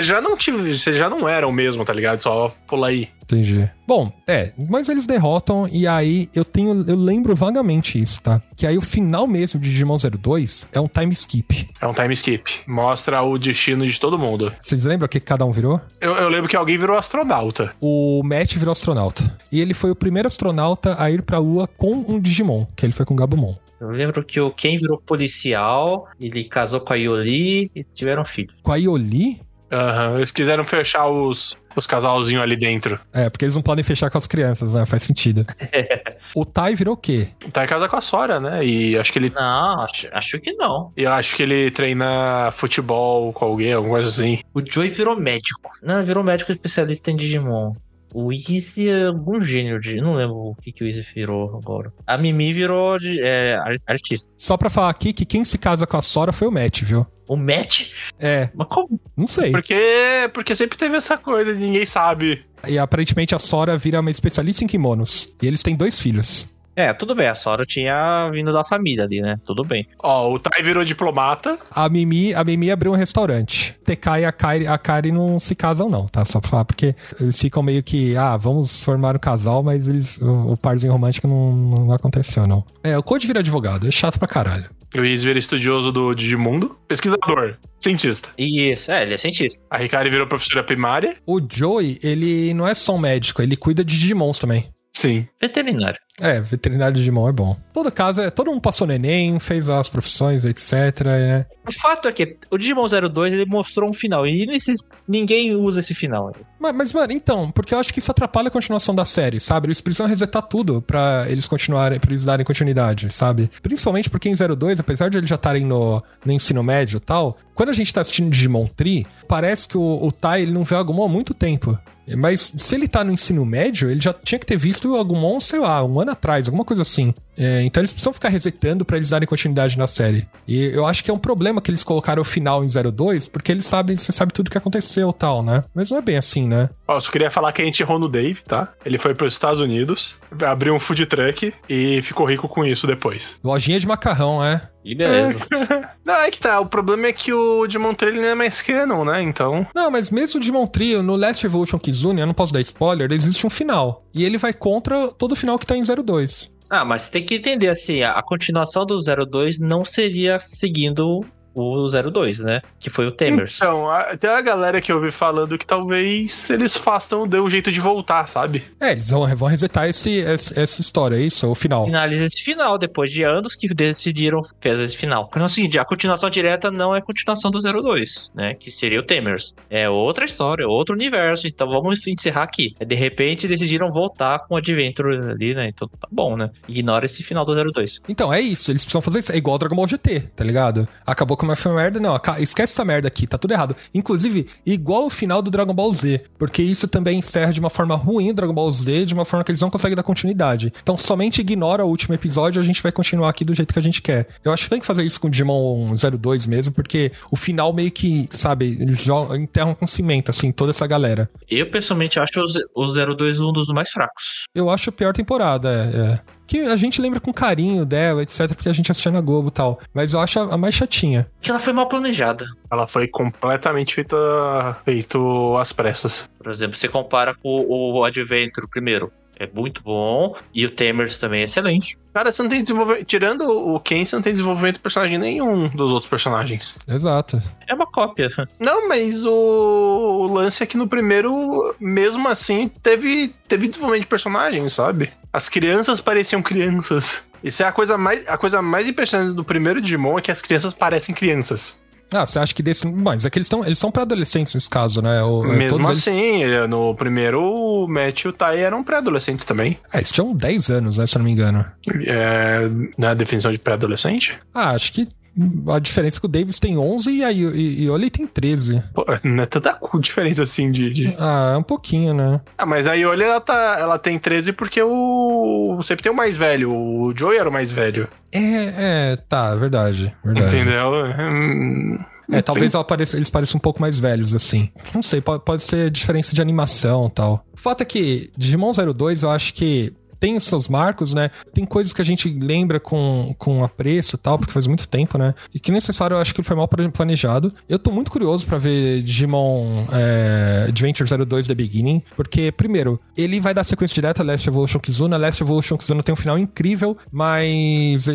já não tive, você já não era o mesmo, tá ligado? Só pula aí. Entendi. Bom, é, mas eles derrotam e aí eu tenho, eu lembro vagamente isso, tá? Que aí o final mesmo de Digimon 02 é um time skip. É um time skip. Mostra o destino de todo mundo. Vocês lembram o que cada um virou? Eu, eu lembro que alguém virou astronauta. O Matt virou astronauta. E ele foi o primeiro astronauta a ir pra Lua com um Digimon, que ele foi com o Gabumon. Eu lembro que o Ken virou policial, ele casou com a Yoli e tiveram um filho. Com a Ioli? Aham. Eles quiseram fechar os, os casalzinhos ali dentro. É, porque eles não podem fechar com as crianças, né? Faz sentido. [laughs] o Tai virou o quê? Tá em casa com a Sora, né? E acho que ele Não, acho, acho que não. E eu acho que ele treina futebol com alguém, alguma coisa assim. O Joey virou médico. Não, virou médico especialista em Digimon. O Easy é algum gênio de. Não lembro o que, que o Easy virou agora. A Mimi virou de, é, ar- artista. Só pra falar aqui que quem se casa com a Sora foi o Matt, viu? O Matt? É, Mas como? não sei. Porque, porque sempre teve essa coisa de ninguém sabe. E aparentemente a Sora vira uma especialista em kimonos. E eles têm dois filhos. É, tudo bem. A Sora tinha vindo da família ali, né? Tudo bem. Ó, o Tai virou diplomata. A Mimi, a Mimi abriu um restaurante. TK e a Kari, a Kari não se casam, não, tá? Só pra falar, porque eles ficam meio que, ah, vamos formar um casal, mas eles, o, o parzinho romântico não, não aconteceu, não. É, o Code vira advogado, é chato pra caralho. O Luiz vira estudioso do Digimundo. Pesquisador. Cientista. Isso, é, ele é cientista. A Ricari virou professora primária. O Joey, ele não é só um médico, ele cuida de Digimons também. Sim. Veterinário. É, veterinário de Digimon é bom. Todo caso, é, todo mundo passou no Enem, fez as profissões, etc, né? O fato é que o Digimon 02 ele mostrou um final. E nesse, ninguém usa esse final. Mas, mas, mano, então, porque eu acho que isso atrapalha a continuação da série, sabe? Eles precisam resetar tudo pra eles continuarem, pra eles darem continuidade, sabe? Principalmente porque em 02, apesar de eles já estarem no, no ensino médio e tal, quando a gente tá assistindo Digimon Tree, parece que o, o Tai ele não vê o Agumon há muito tempo. Mas se ele tá no ensino médio, ele já tinha que ter visto Agumon, sei lá, um ano atrás, alguma coisa assim. É, então eles precisam ficar resetando para eles darem continuidade na série. E eu acho que é um problema que eles colocaram o final em 02, porque eles sabem, você sabe tudo que aconteceu tal, né? Mas não é bem assim, né? Ó, só queria falar que a gente errou no Dave, tá? Ele foi para os Estados Unidos, abriu um food truck e ficou rico com isso depois. Lojinha de macarrão, é. E beleza. [laughs] não, é que tá. O problema é que o de Montreal não é mais canon, né? Então. Não, mas mesmo o de Montreal, no Last Evolution Kizune, eu não posso dar spoiler, existe um final. E ele vai contra todo o final que tá em 02. Ah, mas tem que entender assim, a, a continuação do 02 não seria seguindo o 02, né? Que foi o Temers. Então, a, tem a galera que eu ouvi falando que talvez eles façam, dê um jeito de voltar, sabe? É, eles vão, vão resetar esse, esse, essa história, é isso? O final. Finaliza esse final, depois de anos que decidiram fazer esse final. Mas é o seguinte, a continuação direta não é a continuação do 02, né? Que seria o Temers. É outra história, outro universo. Então vamos encerrar aqui. De repente decidiram voltar com o Adventure ali, né? Então tá bom, né? Ignora esse final do 02. Então, é isso. Eles precisam fazer isso. É igual Dragon Ball GT, tá ligado? Acabou com como foi uma merda, não, esquece essa merda aqui, tá tudo errado. Inclusive, igual o final do Dragon Ball Z, porque isso também encerra de uma forma ruim o Dragon Ball Z, de uma forma que eles não conseguem dar continuidade. Então, somente ignora o último episódio e a gente vai continuar aqui do jeito que a gente quer. Eu acho que tem que fazer isso com o Digimon 02 mesmo, porque o final meio que, sabe, eles enterram com cimento, assim, toda essa galera. Eu, pessoalmente, acho o 02 um dos mais fracos. Eu acho a pior temporada, é. é que a gente lembra com carinho dela, etc, porque a gente assistia na Globo e tal. Mas eu acho a mais chatinha. Que ela foi mal planejada. Ela foi completamente feita feito às pressas. Por exemplo, você compara com o Adventure primeiro é muito bom. E o Temers também é excelente. Cara, você não tem desenvolvimento. Tirando o Ken, você não tem desenvolvimento de personagem nenhum dos outros personagens. Exato. É uma cópia. Não, mas o, o lance é que no primeiro, mesmo assim, teve, teve desenvolvimento de personagem, sabe? As crianças pareciam crianças. Isso é a coisa mais, a coisa mais impressionante do primeiro Digimon é que as crianças parecem crianças. Ah, você acha que desse. Mas é que eles estão eles são pré-adolescentes nesse caso, né? O, Mesmo assim, eles... no primeiro o Matt e o Tai eram pré-adolescentes também. Ah, eles tinham 10 anos, né? Se eu não me engano. É, na definição de pré-adolescente? Ah, acho que a diferença é que o Davis tem 11 e a Yoli tem 13. Pô, não é tanta diferença assim de, de, Ah, é um pouquinho, né? Ah, mas a Yoli ela, tá, ela tem 13 porque o. Sempre tem o mais velho. O Joey era o mais velho. É, é, tá, verdade. verdade. Entendeu? Hum... É, talvez pareça, eles pareçam um pouco mais velhos, assim. Não sei, pode, pode ser diferença de animação tal. O fato é que Digimon 02, eu acho que tem os seus marcos, né? Tem coisas que a gente lembra com, com apreço e tal, porque faz muito tempo, né? E que falaram, eu acho que ele foi mal planejado. Eu tô muito curioso para ver Digimon é, Adventure 02 The Beginning, porque, primeiro, ele vai dar sequência direta a Last Evolution Kizuna. Last Evolution Kizuna tem um final incrível, mas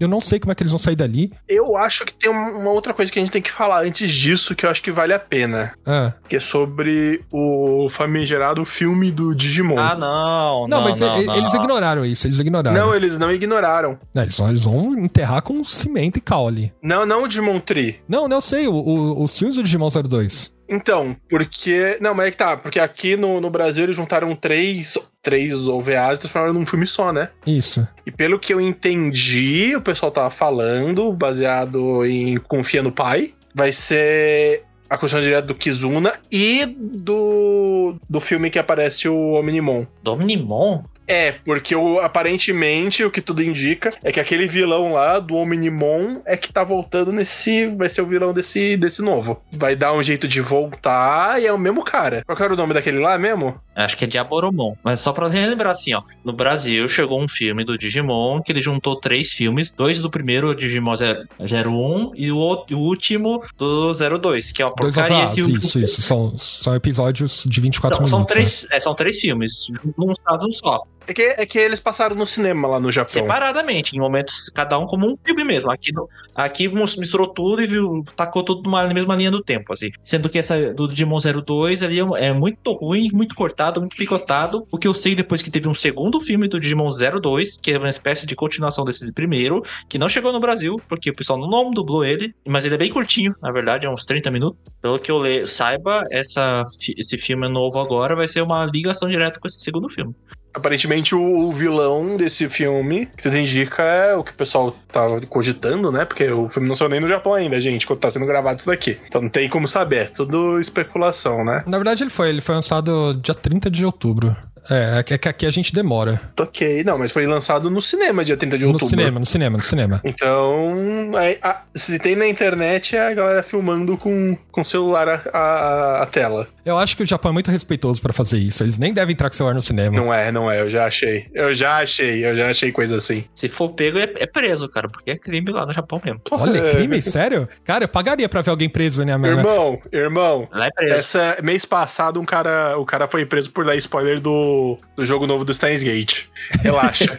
eu não sei como é que eles vão sair dali. Eu acho que tem uma outra coisa que a gente tem que falar antes disso que eu acho que vale a pena. Ah. Que é sobre o famigerado filme do Digimon. Ah, não. Não, não mas não, eles não. ignoraram isso, eles ignoraram. Não, eles não ignoraram. Não, eles, vão, eles vão enterrar com cimento e caule. Não, não o Digimon Tree. Não, não eu sei, o, o, os filmes do Digimon 02. Então, porque. Não, mas é que tá, porque aqui no, no Brasil eles juntaram três, três OVAs e transformaram num filme só, né? Isso. E pelo que eu entendi, o pessoal tava falando, baseado em Confia no Pai, vai ser a questão direta do Kizuna e do, do filme que aparece o Omnimon. Do Omnimon? É, porque o, aparentemente o que tudo indica é que aquele vilão lá do Omnimon é que tá voltando nesse. Vai ser o vilão desse, desse novo. Vai dar um jeito de voltar e é o mesmo cara. Qual era o nome daquele lá mesmo? Acho que é Diaboromon. Mas só pra relembrar assim, ó. No Brasil chegou um filme do Digimon que ele juntou três filmes: dois do primeiro Digimon 01 e o, o último do 02, que é uma porcaria. Dois isso, isso. São, são episódios de 24 Não, minutos. São três, né? é, são três filmes, num estado só. É que, é que eles passaram no cinema lá no Japão. Separadamente, em momentos, cada um como um filme mesmo. Aqui, aqui misturou tudo e viu, tacou tudo na mesma linha do tempo, assim. Sendo que essa do Digimon 02 ali é, é muito ruim, muito cortado, muito picotado. O que eu sei depois que teve um segundo filme do Digimon 02, que é uma espécie de continuação desse primeiro, que não chegou no Brasil, porque o pessoal não dublou ele, mas ele é bem curtinho, na verdade, é uns 30 minutos. Pelo que eu le saiba, essa, esse filme novo agora vai ser uma ligação direta com esse segundo filme. Aparentemente o vilão desse filme, que tudo indica, é o que o pessoal tava cogitando, né? Porque o filme não saiu nem no Japão ainda, gente, quando tá sendo gravado isso daqui. Então não tem como saber, é tudo especulação, né? Na verdade ele foi, ele foi lançado dia 30 de outubro. É, é que aqui a gente demora. Ok, não, mas foi lançado no cinema dia 30 de No outubro. cinema, no cinema, no cinema. Então, aí, a- se tem na internet, é a galera filmando com, com o celular a, a, a tela. Eu acho que o Japão é muito respeitoso pra fazer isso. Eles nem devem entrar com o celular no cinema. Não é, não é, eu já achei. Eu já achei, eu já achei coisa assim. Se for pego, é, é preso, cara, porque é crime lá no Japão mesmo. Olha, é crime? Sério? Cara, eu pagaria pra ver alguém preso, né? minha- Irmão, irmão, Lá é preso. essa, mês passado um cara, o cara foi preso por dar spoiler do, do jogo novo do Steins Gate. Relaxa.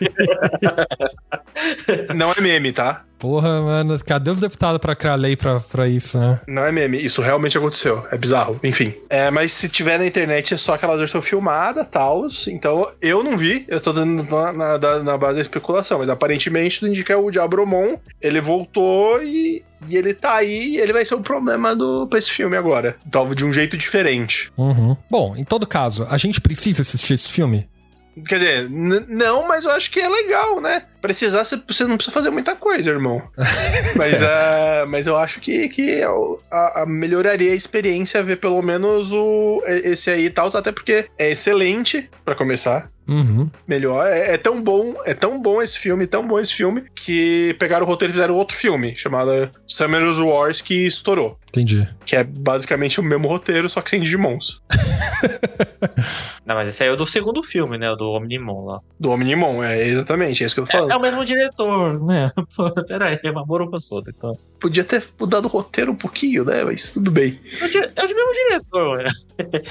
[laughs] não é meme, tá? Porra, mano, cadê os deputados pra criar lei pra, pra isso, né? Não é meme, isso realmente aconteceu. É bizarro, enfim. É, mas se tiver na internet é só aquelas versões filmadas, tal. Então eu não vi, eu tô dando na, na- na base da especulação, mas aparentemente tudo indica o Diabromon, ele voltou e, e ele tá aí ele vai ser o problema do, pra esse filme agora. Talvez de um jeito diferente. Uhum. Bom, em todo caso, a gente precisa assistir esse filme? Quer dizer, não, mas eu acho que é legal, né? Precisar, você- não precisa fazer muita coisa, irmão. [laughs] mas, ah, mas eu acho que, que a, a- melhoraria a experiência ver pelo menos o, esse aí e tal, até porque é excelente, pra começar. Uhum. Melhor. É, é tão bom, é tão bom esse filme, tão bom esse filme, que pegaram o roteiro e fizeram outro filme, chamado Summer's Wars, que estourou. Entendi. Que é basicamente o mesmo roteiro, só que sem Digimons. [laughs] Não, mas esse aí é o do segundo filme, né? O do Omnimon lá. Do Omnimon, é exatamente é isso que eu tô É, falando. é o mesmo diretor, né? [laughs] Pô, pera aí, é uma moropa solta. Então. Podia ter mudado o roteiro um pouquinho, né? Mas tudo bem. É o, di- é o mesmo diretor, né? [laughs]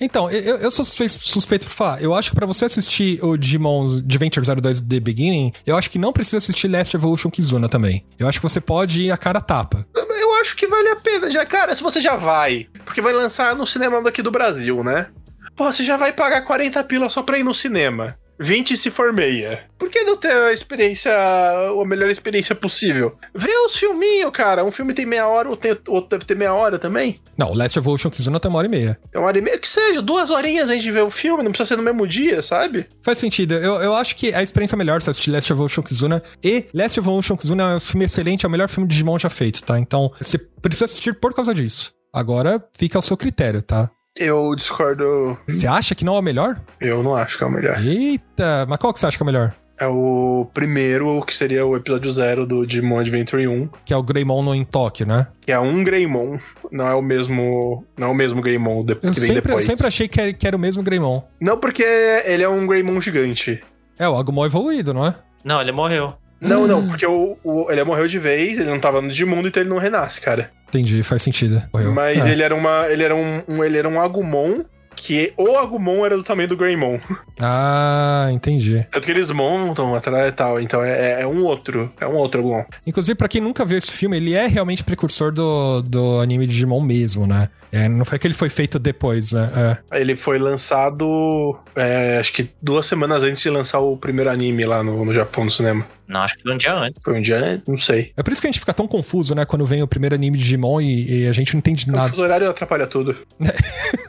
Então, eu, eu sou suspeito, suspeito por falar. Eu acho que pra você assistir o Digimon Adventure 02 The Beginning, eu acho que não precisa assistir Last Evolution Kizuna também. Eu acho que você pode ir a cara tapa. Eu acho que vale a pena, já, cara, se você já vai, porque vai lançar no cinema daqui do Brasil, né? Pô, você já vai pagar 40 pila só pra ir no cinema. 20 se for meia. Por que não ter a experiência, a melhor experiência possível? Vê os filminhos, cara. Um filme tem meia hora, outro, tem, outro deve ter meia hora também. Não, Last Evolution Kizuna tem uma hora e meia. É uma hora e meia que seja, duas horinhas a gente vê o filme, não precisa ser no mesmo dia, sabe? Faz sentido. Eu, eu acho que a experiência é melhor se assistir Last Evolution Kizuna. E Last Evolution Kizuna é um filme excelente, é o melhor filme de Digimon já feito, tá? Então, você precisa assistir por causa disso. Agora, fica ao seu critério, tá? Eu discordo. Você acha que não é o melhor? Eu não acho que é o melhor. Eita, mas qual que você acha que é o melhor? É o primeiro, que seria o episódio zero do Digimon Adventure 1. Que é o Greymon no em Tóquio, né? que é um Greymon, não é o mesmo, não é o mesmo Greymon de, Eu que vem sempre, eu depois. sempre achei que era, que era o mesmo Greymon. Não porque ele é um Greymon gigante. É, o Agumon evoluído, não é? Não, ele morreu. Não, não, porque o, o- ele morreu de vez, ele não tava no Digimundo, então ele não renasce, cara. Entendi, faz sentido. Morreu. Mas É. ele era uma, ele era um, um- ele era um Agumon que o Agumon era do tamanho do Greymon. Ah, entendi. Tanto que eles montam atrás e tal, então é, é um outro, é um outro Agumon. Inclusive, pra quem nunca viu esse filme, ele é realmente precursor do, do anime de Digimon mesmo, né? É, não foi que ele foi feito depois, né? É. Ele foi lançado, é, acho que duas semanas antes de lançar o primeiro anime lá no, no Japão, no cinema. Não, acho que foi um dia antes. Foi um dia, antes? não sei. É por isso que a gente fica tão confuso, né? Quando vem o primeiro anime de Digimon e, e a gente não entende O nada. fuso horário atrapalha tudo. [laughs]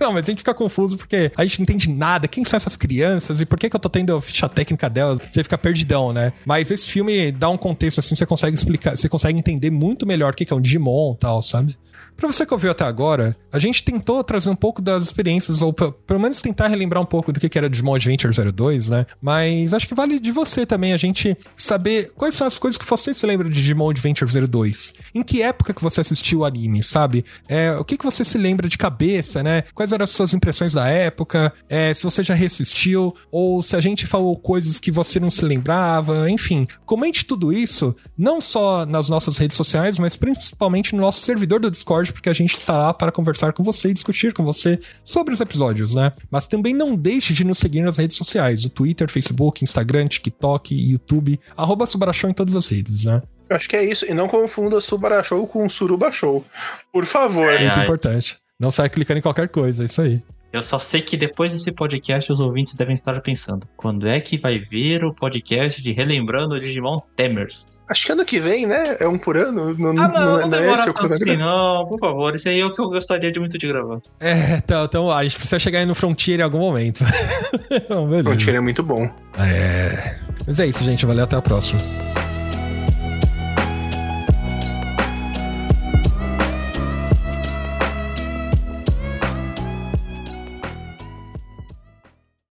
Não, mas a gente fica confuso porque a gente não entende nada. Quem são essas crianças e por que, que eu tô tendo a ficha técnica delas? Você fica perdidão, né? Mas esse filme dá um contexto assim, você consegue explicar, você consegue entender muito melhor o que, que é um Digimon e tal, sabe? Pra você que ouviu até agora, a gente tentou trazer um pouco das experiências, ou pe- pelo menos tentar relembrar um pouco do que era Digimon Adventure 02, né? Mas acho que vale de você também a gente saber quais são as coisas que você se lembra de Digimon Adventure 02. Em que época que você assistiu o anime, sabe? É, o que que você se lembra de cabeça, né? Quais eram as suas impressões da época? É, se você já reassistiu, ou se a gente falou coisas que você não se lembrava, enfim. Comente tudo isso, não só nas nossas redes sociais, mas principalmente no nosso servidor do Discord, porque a gente está lá para conversar com você e discutir com você sobre os episódios, né? Mas também não deixe de nos seguir nas redes sociais, o Twitter, Facebook, Instagram, TikTok, YouTube, arroba Subarachou em todas as redes, né? Eu acho que é isso. E não confunda Subara Show com Suruba Show. Por favor. É. Muito ai. importante. Não sai clicando em qualquer coisa, é isso aí. Eu só sei que depois desse podcast os ouvintes devem estar pensando: quando é que vai vir o podcast de Relembrando o Digimon Temers? Acho que ano que vem, né? É um por ano. Não, Ah, não, não, é- não é demora esse o tanto assim, não, por favor. Esse aí é o que eu gostaria de muito de gravar. É, então, então a gente precisa chegar aí no Frontier em algum momento. [laughs] Não, beleza. O Frontier é muito bom. É. Mas é isso, gente. Valeu, até a próxima.